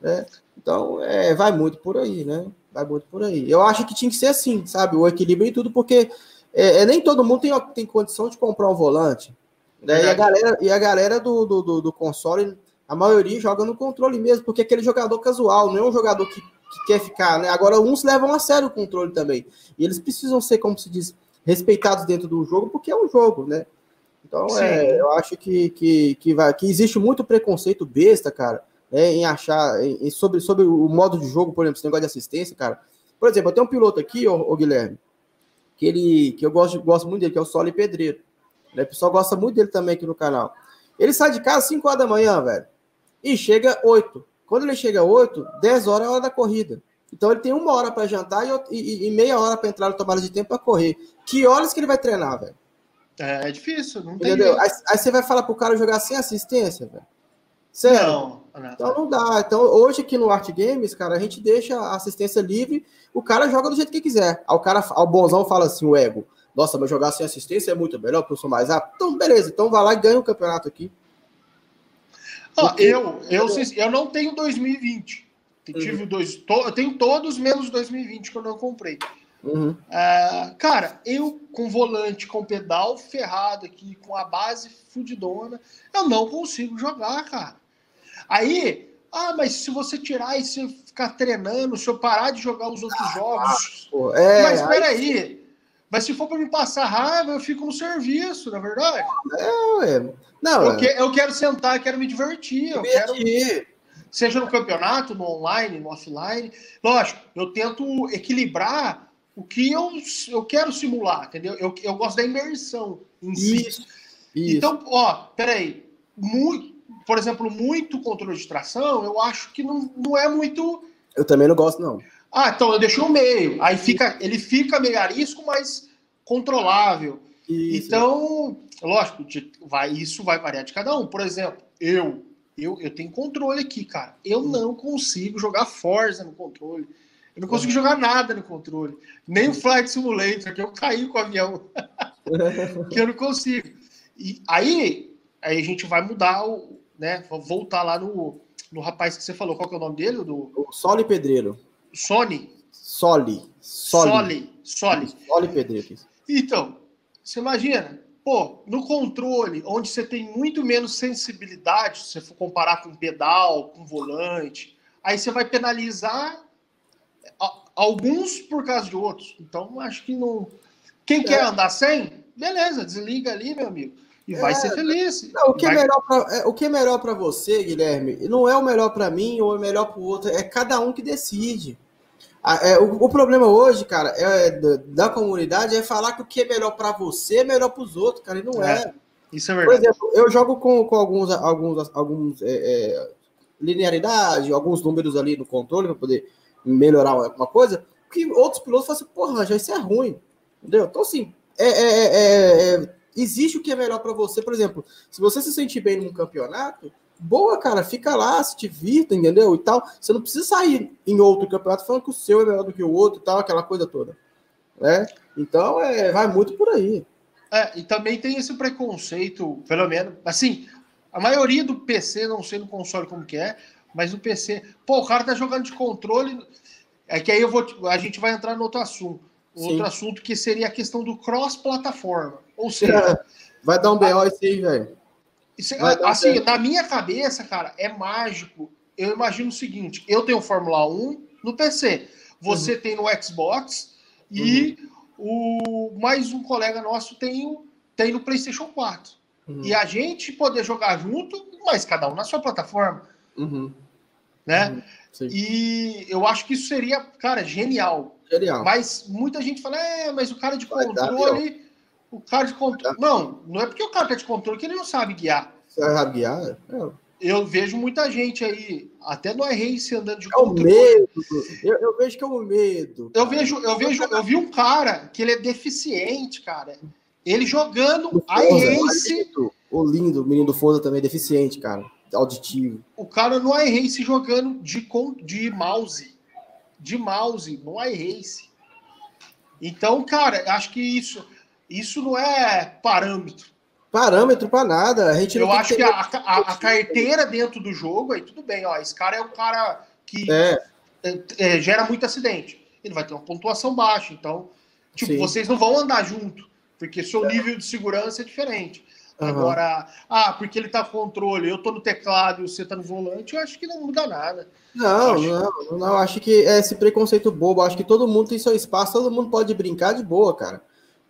Né? Então, é, vai muito por aí, né? Vai muito por aí. Eu acho que tinha que ser assim, sabe? O equilíbrio em tudo, porque é, é nem todo mundo tem, tem condição de comprar um volante. Né? E a galera, e a galera do, do, do, do, console, a maioria joga no controle mesmo, porque é aquele jogador casual, não é um jogador que, que quer ficar, né? Agora, uns levam a sério o controle também. E eles precisam ser, como se diz, respeitados dentro do jogo, porque é um jogo, né? Então, é, eu acho que, que, que, vai, que existe muito preconceito besta, cara né, em achar, em, sobre, sobre o modo de jogo, por exemplo, esse negócio de assistência, cara. Por exemplo, eu tenho um piloto aqui, o Guilherme, que ele que eu gosto, gosto muito dele, que é o Soli Pedreiro. Né? O pessoal gosta muito dele também aqui no canal. Ele sai de casa às 5 horas da manhã, velho, e chega 8. Quando ele chega 8, 10 horas é a hora da corrida. Então ele tem uma hora para jantar e, e, e, meia hora para entrar no tomada de tempo para correr. Que horas que ele vai treinar, velho? É, é difícil, não tem. Entendeu? Aí, aí, você vai falar pro cara jogar sem assistência, velho. Sério? Não, não. Então não dá. Então hoje aqui no Art Games, cara, a gente deixa a assistência livre, o cara joga do jeito que quiser. Aí o cara, o bonzão fala assim, o ego, nossa, mas jogar sem assistência é muito melhor, porque eu sou mais rápido. Então, beleza, então vai lá e ganha o campeonato aqui. Ah, eu, eu, eu não tenho 2020. Eu, tive uhum. dois, to, eu tenho todos menos 2020 que eu não comprei. Uhum. Uh, cara, eu com volante, com pedal ferrado aqui, com a base fudidona, eu não consigo jogar, cara. Aí, ah, mas se você tirar e se ficar treinando, se eu parar de jogar os outros ah, jogos. Pô, é, mas peraí. Aí... Mas se for para me passar raiva, eu fico no serviço, na é verdade. É, Não, eu, que, eu quero sentar, quero me divertir. Eu quero. Seja no campeonato, no online, no offline. Lógico, eu tento equilibrar o que eu, eu quero simular, entendeu? Eu, eu gosto da imersão em si. Isso, isso. Então, ó, peraí. Muito, por exemplo, muito controle de tração, eu acho que não, não é muito. Eu também não gosto, não. Ah, então eu deixo no meio. Aí fica, ele fica meio arisco, mas controlável. Isso. Então, lógico, vai, isso vai variar de cada um. Por exemplo, eu, eu, eu tenho controle aqui, cara. Eu não consigo jogar Forza no controle. Eu não consigo jogar nada no controle. Nem o Flight Simulator, que eu caí com o avião. (laughs) que eu não consigo. E aí, aí a gente vai mudar o, né? Voltar lá no, no rapaz que você falou, qual que é o nome dele? Do... O Soli Pedreiro. Sony? Soli. Soli. Soli. Soli. Soli Pedreiro. Então, você imagina, pô, no controle, onde você tem muito menos sensibilidade, se você for comparar com pedal, com volante, aí você vai penalizar alguns por causa de outros. Então, acho que não. Quem é. quer andar sem, beleza, desliga ali, meu amigo. E vai ser é, feliz. Não, o, que vai... é melhor pra, é, o que é melhor para você, Guilherme, não é o melhor para mim ou é melhor para o outro, é cada um que decide. É, o, o, problema hoje, cara, é, da, da, comunidade é falar que o que é melhor para você é melhor para os outros, cara, e não é. é. Isso é verdade. Por exemplo, eu jogo com, com alguns, alguns, alguns é, linearidade, alguns números ali no controle para poder melhorar alguma coisa, que outros pilotos falam assim, porra, já isso é ruim. Entendeu? Então, assim, é, é, é, existe o que é melhor para você. Por exemplo, se você se sentir bem num campeonato, boa, cara, fica lá, se divirta, entendeu? E tal. Você não precisa sair em outro campeonato falando que o seu é melhor do que o outro e tal, aquela coisa toda. Né? Então, é, vai muito por aí. É, e também tem esse preconceito, pelo menos, assim, a maioria do PC, não sei no console como que é, mas no PC, pô, o cara tá jogando de controle, é que aí eu vou, a gente vai entrar no outro assunto. Outro Sim. assunto que seria a questão do cross-plataforma. Ou seja. (laughs) Vai dar um BO isso aí, velho. Assim, um na minha cabeça, cara, é mágico. Eu imagino o seguinte: eu tenho Fórmula 1 no PC, você uhum. tem no Xbox e uhum. o mais um colega nosso tem, tem no PlayStation 4. Uhum. E a gente poder jogar junto, mas cada um na sua plataforma. Uhum. Né? Uhum. E eu acho que isso seria, cara, genial. Genial. Mas muita gente fala, é, mas o cara de controle. O cara de controle. Não, não é porque o cara tá de controle que ele não sabe guiar. Você sabe guiar? É. Eu vejo muita gente aí, até no iRace andando de é controle. O medo. Eu, eu, vejo que é o medo. Cara. Eu vejo, eu vejo, eu vi um cara que ele é deficiente, cara. Ele jogando iRace. O lindo, o menino do Forza também é deficiente, cara. Auditivo. O cara no iRace jogando de, de mouse de mouse no iRace. Então, cara, acho que isso, isso não é parâmetro. Parâmetro para nada. A gente Eu acho que, a, a, a, carteira dentro do jogo, aí tudo bem, ó. Esse cara é um cara que é. É, é, gera muito acidente. Ele vai ter uma pontuação baixa. Então, tipo, Sim. vocês não vão andar junto, porque seu é. nível de segurança é diferente. Uhum. Agora, ah, porque ele tá com controle, eu tô no teclado e você tá no volante, eu acho que não muda nada. Não, acho... não, não, acho que é esse preconceito bobo, acho que todo mundo tem seu espaço, todo mundo pode brincar de boa, cara.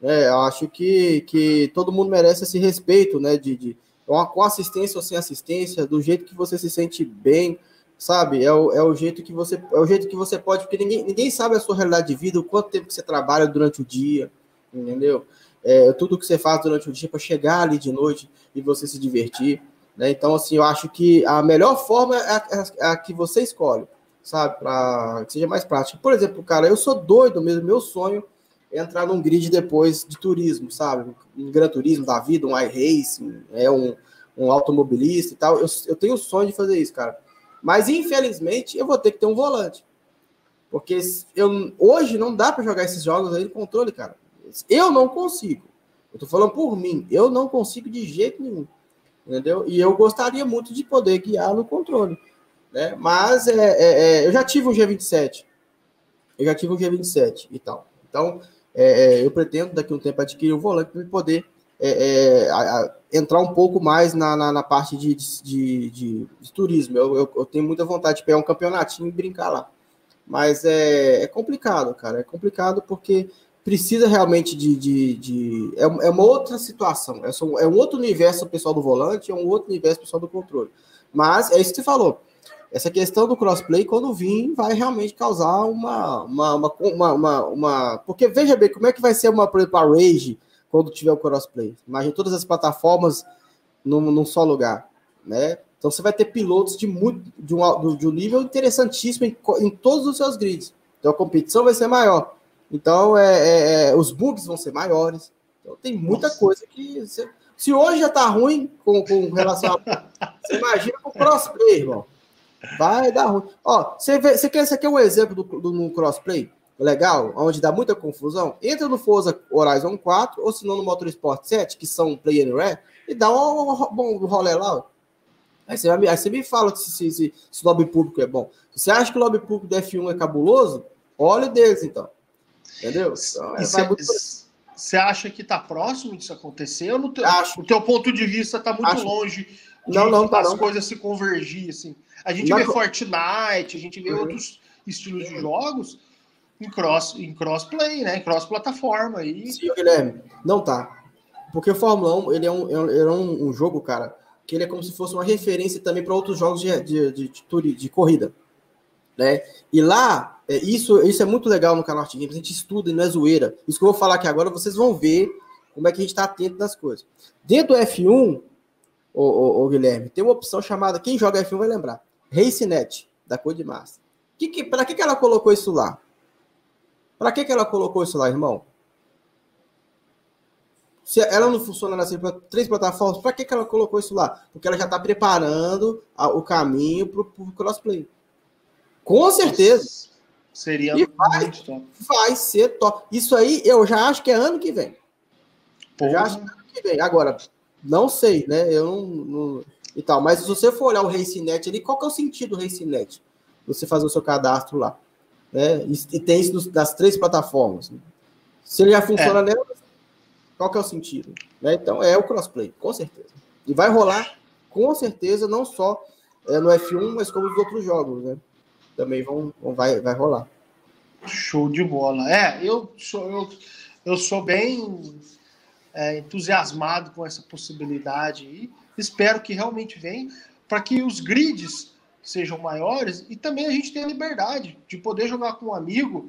É, acho que, que todo mundo merece esse respeito, né, de, de com assistência ou sem assistência, do jeito que você se sente bem, sabe? É o, é o jeito que você é o jeito que você pode, porque ninguém, ninguém sabe a sua realidade de vida, o quanto tempo que você trabalha durante o dia, entendeu? é, tudo que você faz durante o dia para chegar ali de noite e você se divertir. Né? Então, assim, eu acho que a melhor forma é a, é a que você escolhe, sabe? Para que seja mais prático. Por exemplo, cara, eu sou doido mesmo, meu sonho é entrar num grid depois de turismo, sabe? Um Gran Turismo da vida, um iRacing, é um, um automobilista e tal. Eu, eu tenho o sonho de fazer isso, cara. Mas, infelizmente, eu vou ter que ter um volante. Porque eu, hoje não dá para jogar esses jogos aí no controle, cara. Eu não consigo. Eu tô falando por mim. Eu não consigo de jeito nenhum. Entendeu? E eu gostaria muito de poder guiar no controle. Né? Mas é, é, é eu já tive o G27. Eu já tive o G27 e tal. Então, é, é, eu pretendo daqui a um tempo adquirir o volante para poder é, a, a, entrar um pouco mais na, na, na parte de, de, de, de turismo. Eu, eu, eu, tenho muita vontade de pegar um campeonatinho e brincar lá. Mas é, é complicado, cara. É complicado porque precisa realmente de. de, é, é, uma outra situação. É, só, é um outro universo pessoal do volante, é um outro universo pessoal do controle. Mas é isso que você falou. Essa questão do crossplay, quando vir, vai realmente causar uma. uma, uma, uma, uma, uma... Porque veja bem, como é que vai ser uma, por exemplo, a Rage quando tiver o crossplay? Imagina todas as plataformas num, num só lugar. Né? Então você vai ter pilotos de muito de um, de um nível interessantíssimo em, em todos os seus grids. Então a competição vai ser maior. Então, é, é, é, os bugs vão ser maiores. Então, tem muita Nossa. coisa que. Você, se hoje já tá ruim com, com relação a. (laughs) você imagina com o crossplay, irmão. Vai dar ruim. Ó, você, vê, você quer, aqui é um exemplo do, do, do crossplay legal, onde dá muita confusão. Entra no Forza Horizon 4 ou se não no Motorsport 7, que são Play Anywhere, e dá um, um rolê lá. Aí você, aí você me fala se, se, se, se o lobby público é bom. Se você acha que o lobby público do F1 é cabuloso, olha deles, então. Entendeu? Então, você, acha que está próximo disso acontecer? Ou no teu, acho. o teu ponto de vista está muito acho. longe de não, não, tá, as não. coisas se convergir, assim? A gente não, vê Fortnite, a gente vê uhum. outros estilos de jogos em cross em crossplay, né? Em cross plataforma aí. Sim, Guilherme, não tá. Porque o Fórmula 1, ele é um, ele é um, um jogo, cara, que ele é como se fosse uma referência também para outros jogos de, de, de, de, de corrida. Né? E lá, é, isso, isso é muito legal no canal Art Games, a gente estuda e não é zoeira. Isso que eu vou falar aqui agora, vocês vão ver como é que a gente está atento nas coisas. Dentro do F1, o, o, o, Guilherme, tem uma opção chamada, quem joga F1 vai lembrar, RaceNet, da cor de massa. Que, que, para que, que ela colocou isso lá? Para que, que ela colocou isso lá, irmão? Se ela não funciona nas três plataformas, para que, que ela colocou isso lá? Porque ela já está preparando a, o caminho para o crossplay. Com certeza. Seria e vai, top. Vai ser top. Isso aí eu já acho que é ano que vem. Eu já acho que é ano que vem. Agora, não sei, né? Eu não, não, E tal. Mas se você for olhar o RaceNet ali, qual que é o sentido do RaceNet? Você fazer o seu cadastro lá. Né? E, tem isso das três plataformas. Se ele já funciona é. nela, qual que é o sentido? Né? Então, é o crossplay, com certeza. E vai rolar, com certeza, não só é, no F1, mas como nos outros jogos, né? Também vão, vão vai, vai rolar. Show de bola. É, eu sou, eu, eu sou bem é, entusiasmado com essa possibilidade e espero que realmente venha para que os grids sejam maiores e também a gente tenha liberdade de poder jogar com um amigo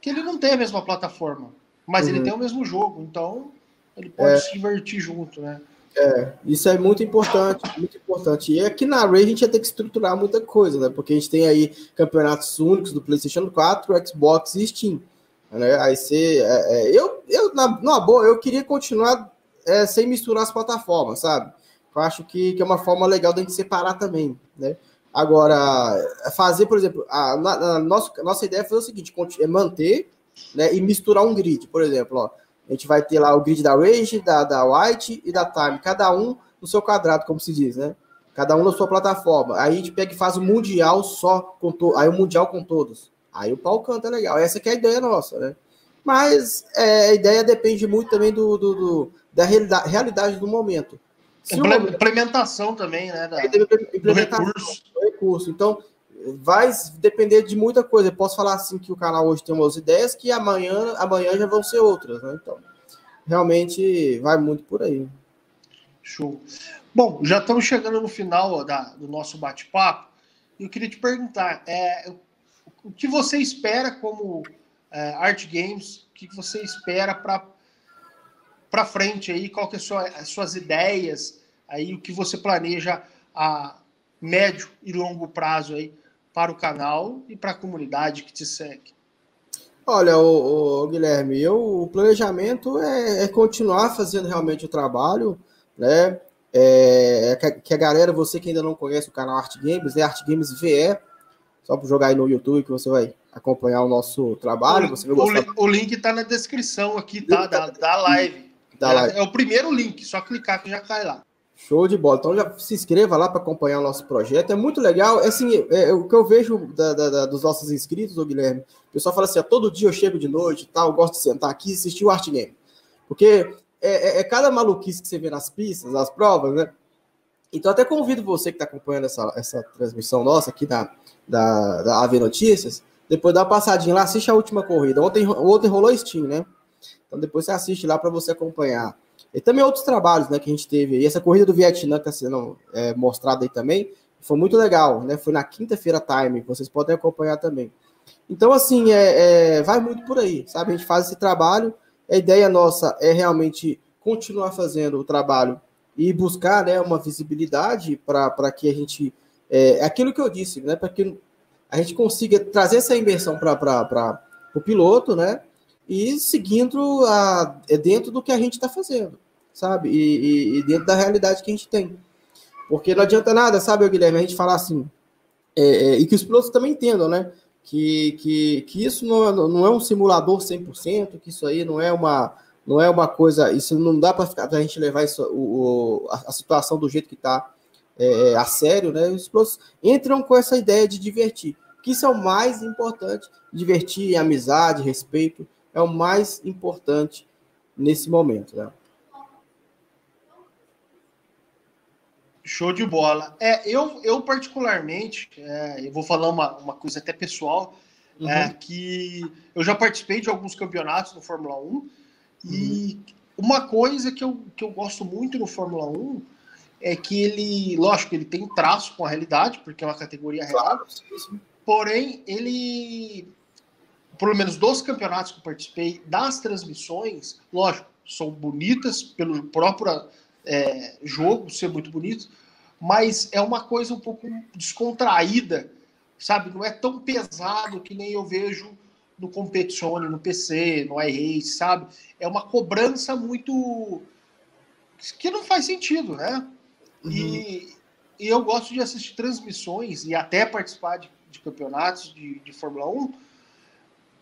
que ele não tem a mesma plataforma, mas uhum. ele tem o mesmo jogo. Então, ele pode é. se divertir junto, né? É, isso é muito importante, muito importante. E aqui na Ray a gente ia ter que estruturar muita coisa, né? Porque a gente tem aí campeonatos únicos do PlayStation 4, Xbox e Steam. Né? Aí você. É, é, eu, eu na, na boa, eu queria continuar é, sem misturar as plataformas, sabe? Eu acho que, que é uma forma legal da gente separar também, né? Agora, fazer, por exemplo, a, a, a nossa, nossa ideia é fazer o seguinte: é manter né, e misturar um grid, por exemplo, ó a gente vai ter lá o grid da Rage, da, da White e da Time, cada um no seu quadrado, como se diz, né? Cada um na sua plataforma. Aí a gente pega e faz o Mundial só, com to... aí o Mundial com todos. Aí o pau canta legal. Essa que é a ideia nossa, né? Mas é, a ideia depende muito também do, do, do da realidade do momento. Se implementação também, né? Da, implementação, do recurso. Do recurso. Então, vai depender de muita coisa. Eu posso falar assim que o canal hoje tem umas ideias que amanhã, amanhã já vão ser outras, né? Então, realmente vai muito por aí. Show. Bom, já estamos chegando no final ó, da, do nosso bate-papo. Eu queria te perguntar, é, o que você espera como é, Art Games? O que você espera para para frente aí? Qual que é sua, as suas ideias aí? O que você planeja a médio e longo prazo aí para o canal e para a comunidade que te segue? Olha, o, o Guilherme, eu, o planejamento é, é, continuar fazendo realmente o trabalho, né? É, é que a galera, você que ainda não conhece o canal Art Games, é Art Games VE, só para jogar aí no YouTube que você vai acompanhar o nosso trabalho. O, você vai gostar... o, o link está na descrição aqui, tá? Da, da live. Da é, é o primeiro link, só clicar que já cai lá. Show de bola. Então já se inscreva lá para acompanhar o nosso projeto. É muito legal. É assim, é, é, o que eu vejo da, da, da, dos nossos inscritos, ô Guilherme, o pessoal fala assim: ó, todo dia eu chego de noite tal, eu gosto de sentar aqui e assistir o Art Game. Porque é, é, é, cada maluquice que você vê nas pistas, nas provas, né? Então até convido você que está acompanhando essa, essa transmissão nossa aqui da, da, da AV Notícias, depois dá uma passadinha lá, assiste a última corrida. Ontem, ontem rolou Steam, né? Então depois você assiste lá para você acompanhar. E também outros trabalhos né, que a gente teve. E essa corrida do Vietnã que está sendo é, mostrada aí também foi muito legal, né? Foi na quinta-feira time, vocês podem acompanhar também. Então, assim, é, é, vai muito por aí, sabe? A gente faz esse trabalho. A ideia nossa é realmente continuar fazendo o trabalho e buscar né, uma visibilidade para que a gente. É, é, aquilo que eu disse, né? Para que a gente consiga trazer essa imersão para o piloto, né? E seguindo a, é dentro do que a gente está fazendo sabe? E, e, e, dentro da realidade que a gente tem. Porque não adianta nada, sabe, Guilherme, a gente falar assim, é, é, e que os pilotos também entendam, né? Que, que, que isso não, não é um simulador 100%, que isso aí não é uma, não é uma coisa, isso não dá para a gente levar isso, o, a, a, situação do jeito que está é, a sério, né? Os pilotos entram com essa ideia de divertir, que isso é o mais importante. Divertir, amizade, respeito, é o mais importante nesse momento, né? Show de bola. É, eu, eu particularmente, é, eu vou falar uma, uma coisa até pessoal, é uhum. é que eu já participei de alguns campeonatos no Fórmula 1 uhum. e uma coisa que eu, que eu gosto muito no Fórmula 1 é que ele, lógico, ele tem traço com a realidade, porque é uma categoria real, claro, porém, ele, pelo menos dos campeonatos que eu participei, das transmissões, lógico, são bonitas pelo próprio é, jogo ser muito bonito, mas é uma coisa um pouco descontraída, sabe? Não é tão pesado que nem eu vejo no Competizione, no PC, no iRace, sabe? É uma cobrança muito que não faz sentido, né? Uhum. E, e, eu gosto de assistir transmissões e até participar de, de campeonatos de, de, Fórmula 1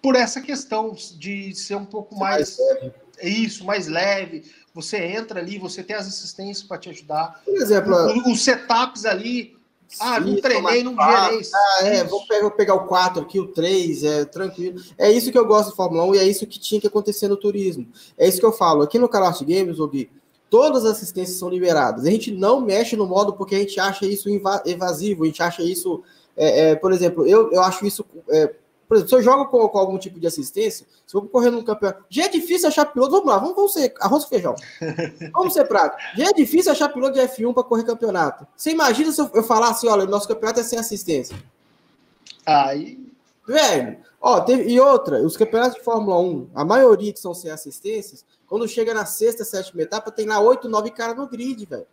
por essa questão de ser um pouco mais, mais é isso, mais leve. Você entra ali, você tem as assistências para te ajudar. Por exemplo, os, os setups ali. Ah, não treinei, não gerei. Ah, é, vou pegar, vou pegar o 4 aqui, o 3, é tranquilo. É isso que eu gosto de Fórmula 1 e é isso que tinha que acontecer no turismo. É isso que eu falo. Aqui no Kart Games, Gui, todas as assistências são liberadas. A gente não mexe no modo porque a gente acha isso evasivo, a gente acha isso. É, é, por exemplo, eu, eu acho isso é, por exemplo, se eu jogo com, com, algum tipo de assistência, se eu vou correr num campeonato. Já é difícil achar piloto. Vamos lá, vamos, vamos ser arroz e feijão. (laughs) Vamos ser prático. Já é difícil achar piloto de F1 para correr campeonato. Você imagina se eu, eu falar assim: olha, nosso campeonato é sem assistência. Aí. Velho, ó, teve, e outra, os campeonatos de Fórmula 1, a maioria que são sem assistências, quando chega na sexta, sétima etapa, tem lá oito, nove caras no grid, velho.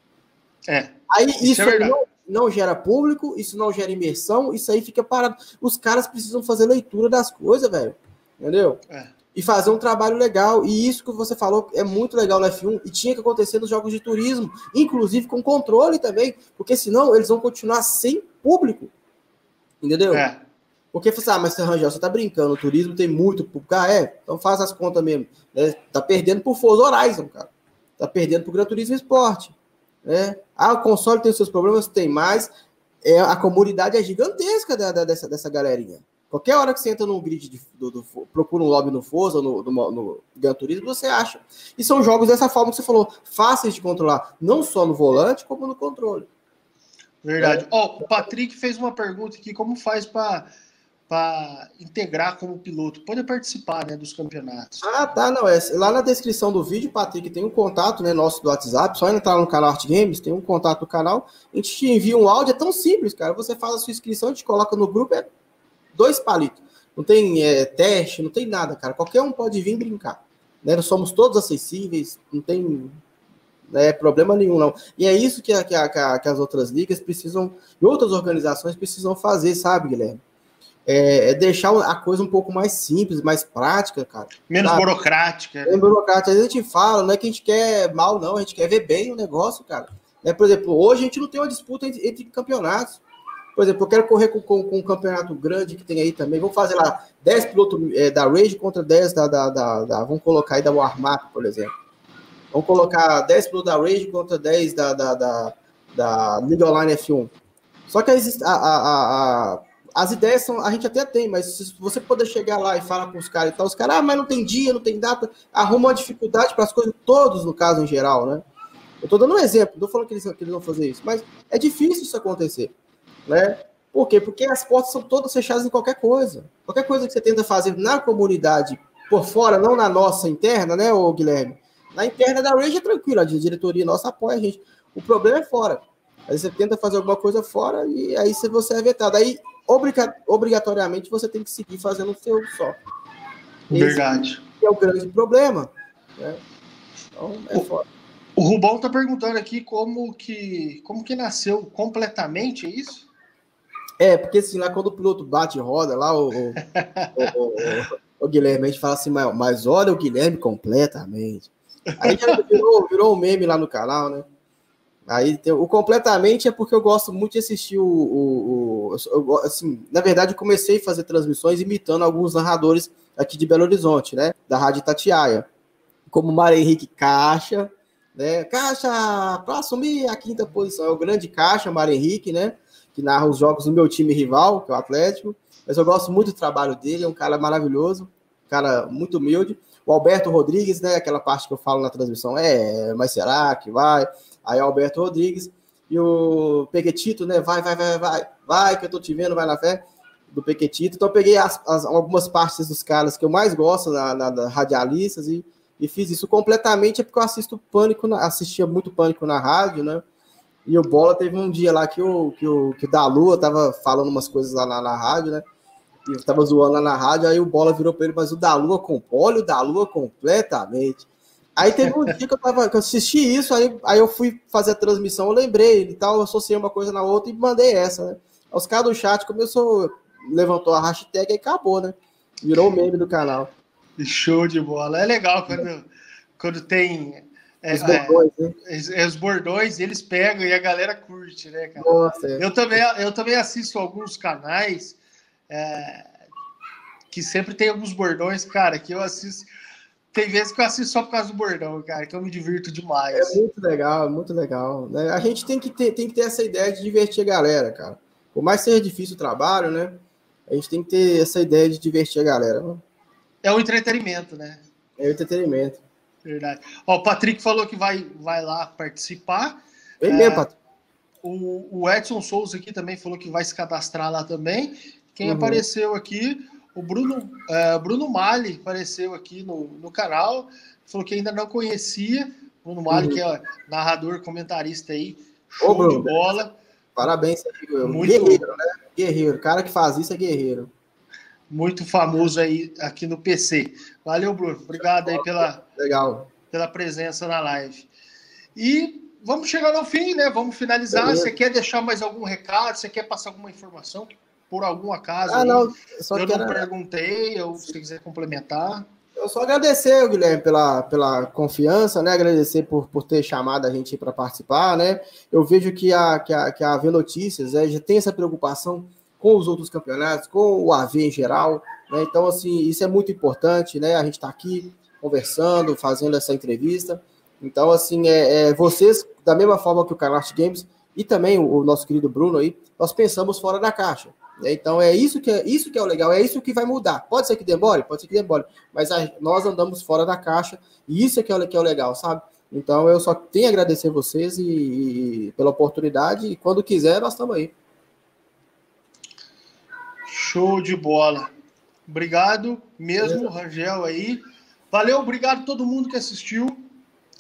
É. Aí isso, isso é não, gera público, isso não gera imersão, isso aí fica parado. Os caras precisam fazer leitura das coisas, velho. Entendeu? É. E fazer um trabalho legal. E isso que você falou é muito legal no F1 e tinha que acontecer nos jogos de turismo, inclusive com controle também, porque senão eles vão continuar sem público. Entendeu? É. Porque você, ah, mas Rangel, você tá brincando, o turismo tem muito público. Ah, é? Então faz as contas mesmo. É, tá perdendo pro Forza Horizon, cara. Tá perdendo pro Gran Turismo Esporte. Né? Ah, o console tem seus problemas? Tem, mais. é, a comunidade é gigantesca da, da, dessa, dessa galerinha. Qualquer hora que você entra no grid, de, do, do, procura um lobby no Forza, no, no, no Gran Turismo, você acha. E são jogos dessa forma que você falou, fáceis de controlar, não só no volante, como no controle. Verdade. Ó, é. oh, o Patrick fez uma pergunta aqui, como faz para para integrar como piloto, pode participar né, dos campeonatos. Ah, tá, não. É, lá na descrição do vídeo, Patrick, tem um contato né, nosso do WhatsApp, só entrar no canal Art Games, tem um contato do canal, a gente te envia um áudio, é tão simples, cara. Você faz a sua inscrição, a gente coloca no grupo, é dois palitos. Não tem é, teste, não tem nada, cara. Qualquer um pode vir brincar. Né? Nós somos todos acessíveis, não tem né, problema nenhum, não. E é isso que, a, que, a, que as outras ligas precisam, e outras organizações precisam fazer, sabe, Guilherme? É, é, deixar a coisa um pouco mais simples, mais prática, cara. Menos sabe? burocrática. Menos burocrática. Às vezes a gente fala, não é que a gente quer mal, não, a gente quer ver bem o negócio, cara. É, por exemplo, hoje a gente não tem uma disputa entre, entre campeonatos. Por exemplo, eu quero correr com, com, com, um campeonato grande que tem aí também. Vamos fazer lá 10 pilotos é, da Rage contra 10 da, da, da, da, Vamos colocar aí da Warmap, por exemplo. Vamos colocar 10 pilotos da Rage contra 10 da, da, da, da League Online F1. Só que a, a, a, a as ideias são, a gente até tem, mas se você poder chegar lá e falar com os caras e tal, os caras, ah, mas não tem dia, não tem data, arruma uma dificuldade para as coisas, todos no caso em geral, né? Eu tô dando um exemplo, não tô falando que eles, que eles vão fazer isso, mas é difícil isso acontecer, né? Por quê? Porque as portas são todas fechadas em qualquer coisa. Qualquer coisa que você tenta fazer na comunidade, por fora, não na nossa interna, né, ô Guilherme? Na interna da Rage é tranquilo, a diretoria nossa apoia a gente. O problema é fora. Aí você tenta fazer alguma coisa fora e aí você é vetado. Aí obrigatoriamente você tem que seguir fazendo o seu só. Verdade. Esse é o grande problema. Né? Então, é o, foda. O Rubão está perguntando aqui como que, como que nasceu completamente, é isso? É, porque assim, lá quando o piloto bate e roda, lá o, o, o, o, Guilherme, a gente fala assim, mas, mas olha o Guilherme completamente. Aí virou, virou um meme lá no canal, né? Aí o completamente é porque eu gosto muito de assistir o, o, o, assim, na verdade comecei a fazer transmissões imitando alguns narradores aqui de Belo Horizonte, né, da Rádio Tatiaia, como Mário Henrique Caixa, né? Caixa, para assumir a quinta posição, é o grande Caixa, Mário Henrique, né? Que narra os jogos do meu time rival, que é o Atlético. Mas eu gosto muito do trabalho dele, é um cara maravilhoso, um cara muito humilde. O Alberto Rodrigues, né? Aquela parte que eu falo na transmissão, é, mas será que vai? Aí o Alberto Rodrigues e o Pequetito, né? Vai, vai, vai, vai, vai, que eu tô te vendo, vai na fé do Pequetito. Então eu peguei as, as, algumas partes dos caras que eu mais gosto na, na, na radialistas e, e, fiz isso completamente, é porque eu assisto Pânico, na, assistia muito Pânico na rádio, né? E o Bola teve um dia lá que o, que o, que o da Lua tava falando umas coisas lá na, na rádio, né? E eu tava zoando lá na rádio, aí o Bola virou para ele, mas o da Lua com óleo da Lua completamente. Aí teve um dia que eu, tava, que eu assisti isso, aí, aí eu fui fazer a transmissão, eu lembrei e tal, eu associei uma coisa na outra e mandei essa, né? Os caras do chat começou, levantou a hashtag e acabou, né? Virou o meme do canal. Show de bola. É legal quando, quando tem. É, os, bordões, é, né? é, os bordões, eles pegam e a galera curte, né, cara? Nossa, é. eu, também, eu também assisto alguns canais é, que sempre tem alguns bordões, cara, que eu assisto tem vezes que eu assisto só por causa do bordão, cara, que eu me divirto demais. É muito legal, muito legal. Né? A gente tem que, ter, tem que ter essa ideia de divertir a galera, cara. Por mais que seja difícil o trabalho, né? A gente tem que ter essa ideia de divertir a galera. Né? É um entretenimento, né? É um entretenimento. Verdade. Ó, o Patrick falou que vai, vai lá participar. Vem é, mesmo, Patrick. O, o Edson Souza aqui também falou que vai se cadastrar lá também. Quem uhum. apareceu aqui o Bruno, uh, Bruno Mali apareceu aqui no, no canal, falou que ainda não conhecia. Bruno Mali, uhum. que é narrador, comentarista aí, show Ô, Bruno, de bola. Parabéns, muito... guerreiro, né? Guerreiro, cara que faz isso é guerreiro. Muito famoso aí aqui no PC. Valeu, Bruno. Obrigado aí pela, Legal. pela presença na live. E vamos chegar ao fim, né? Vamos finalizar. Beleza. Você quer deixar mais algum recado? Você quer passar alguma informação? Por algum acaso. Ah, não, eu, não perguntei, ou se quiser complementar. Eu só agradecer, Guilherme, pela, pela confiança, né? Agradecer por, por ter chamado a gente para participar, né? Eu vejo que a, que a, que a AV Notícias né, já tem essa preocupação com os outros campeonatos, com o AV em geral, né? Então, assim, isso é muito importante, né? A gente está aqui conversando, fazendo essa entrevista. Então, assim, é, é, vocês, da mesma forma que o Canart Games e também o, o nosso querido Bruno aí, nós pensamos fora da caixa. Então é isso que é isso que é o legal, é isso que vai mudar. Pode ser que demore, pode ser que demore, mas a, nós andamos fora da caixa e isso é que é, que é o legal, sabe? Então eu só tenho a agradecer vocês e, e pela oportunidade e quando quiser nós estamos aí. Show de bola. Obrigado mesmo, é. Rangel aí. Valeu, obrigado a todo mundo que assistiu.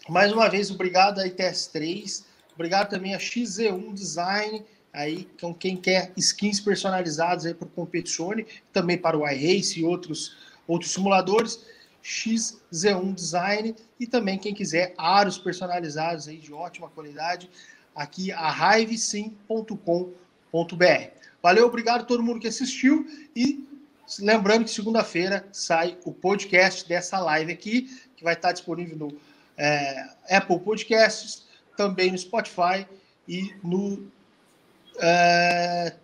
Mais uma vez, obrigado a ITS3. Obrigado também a XZ1 Design aí com quem quer skins personalizados aí para o Competizione, também para o iRace e outros, outros simuladores, XZ1 Design e também quem quiser aros personalizados aí de ótima qualidade, aqui a hivesim.com.br. Valeu, obrigado a todo mundo que assistiu e lembrando que segunda-feira sai o podcast dessa live aqui, que vai estar disponível no é, Apple Podcasts, também no Spotify e no é...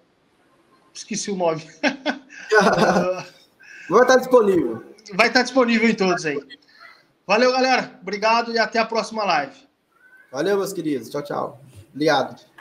Esqueci o nome. (laughs) Vai estar disponível. Vai estar disponível em todos aí. Valeu, galera. Obrigado e até a próxima live. Valeu, meus queridos. Tchau, tchau. Obrigado.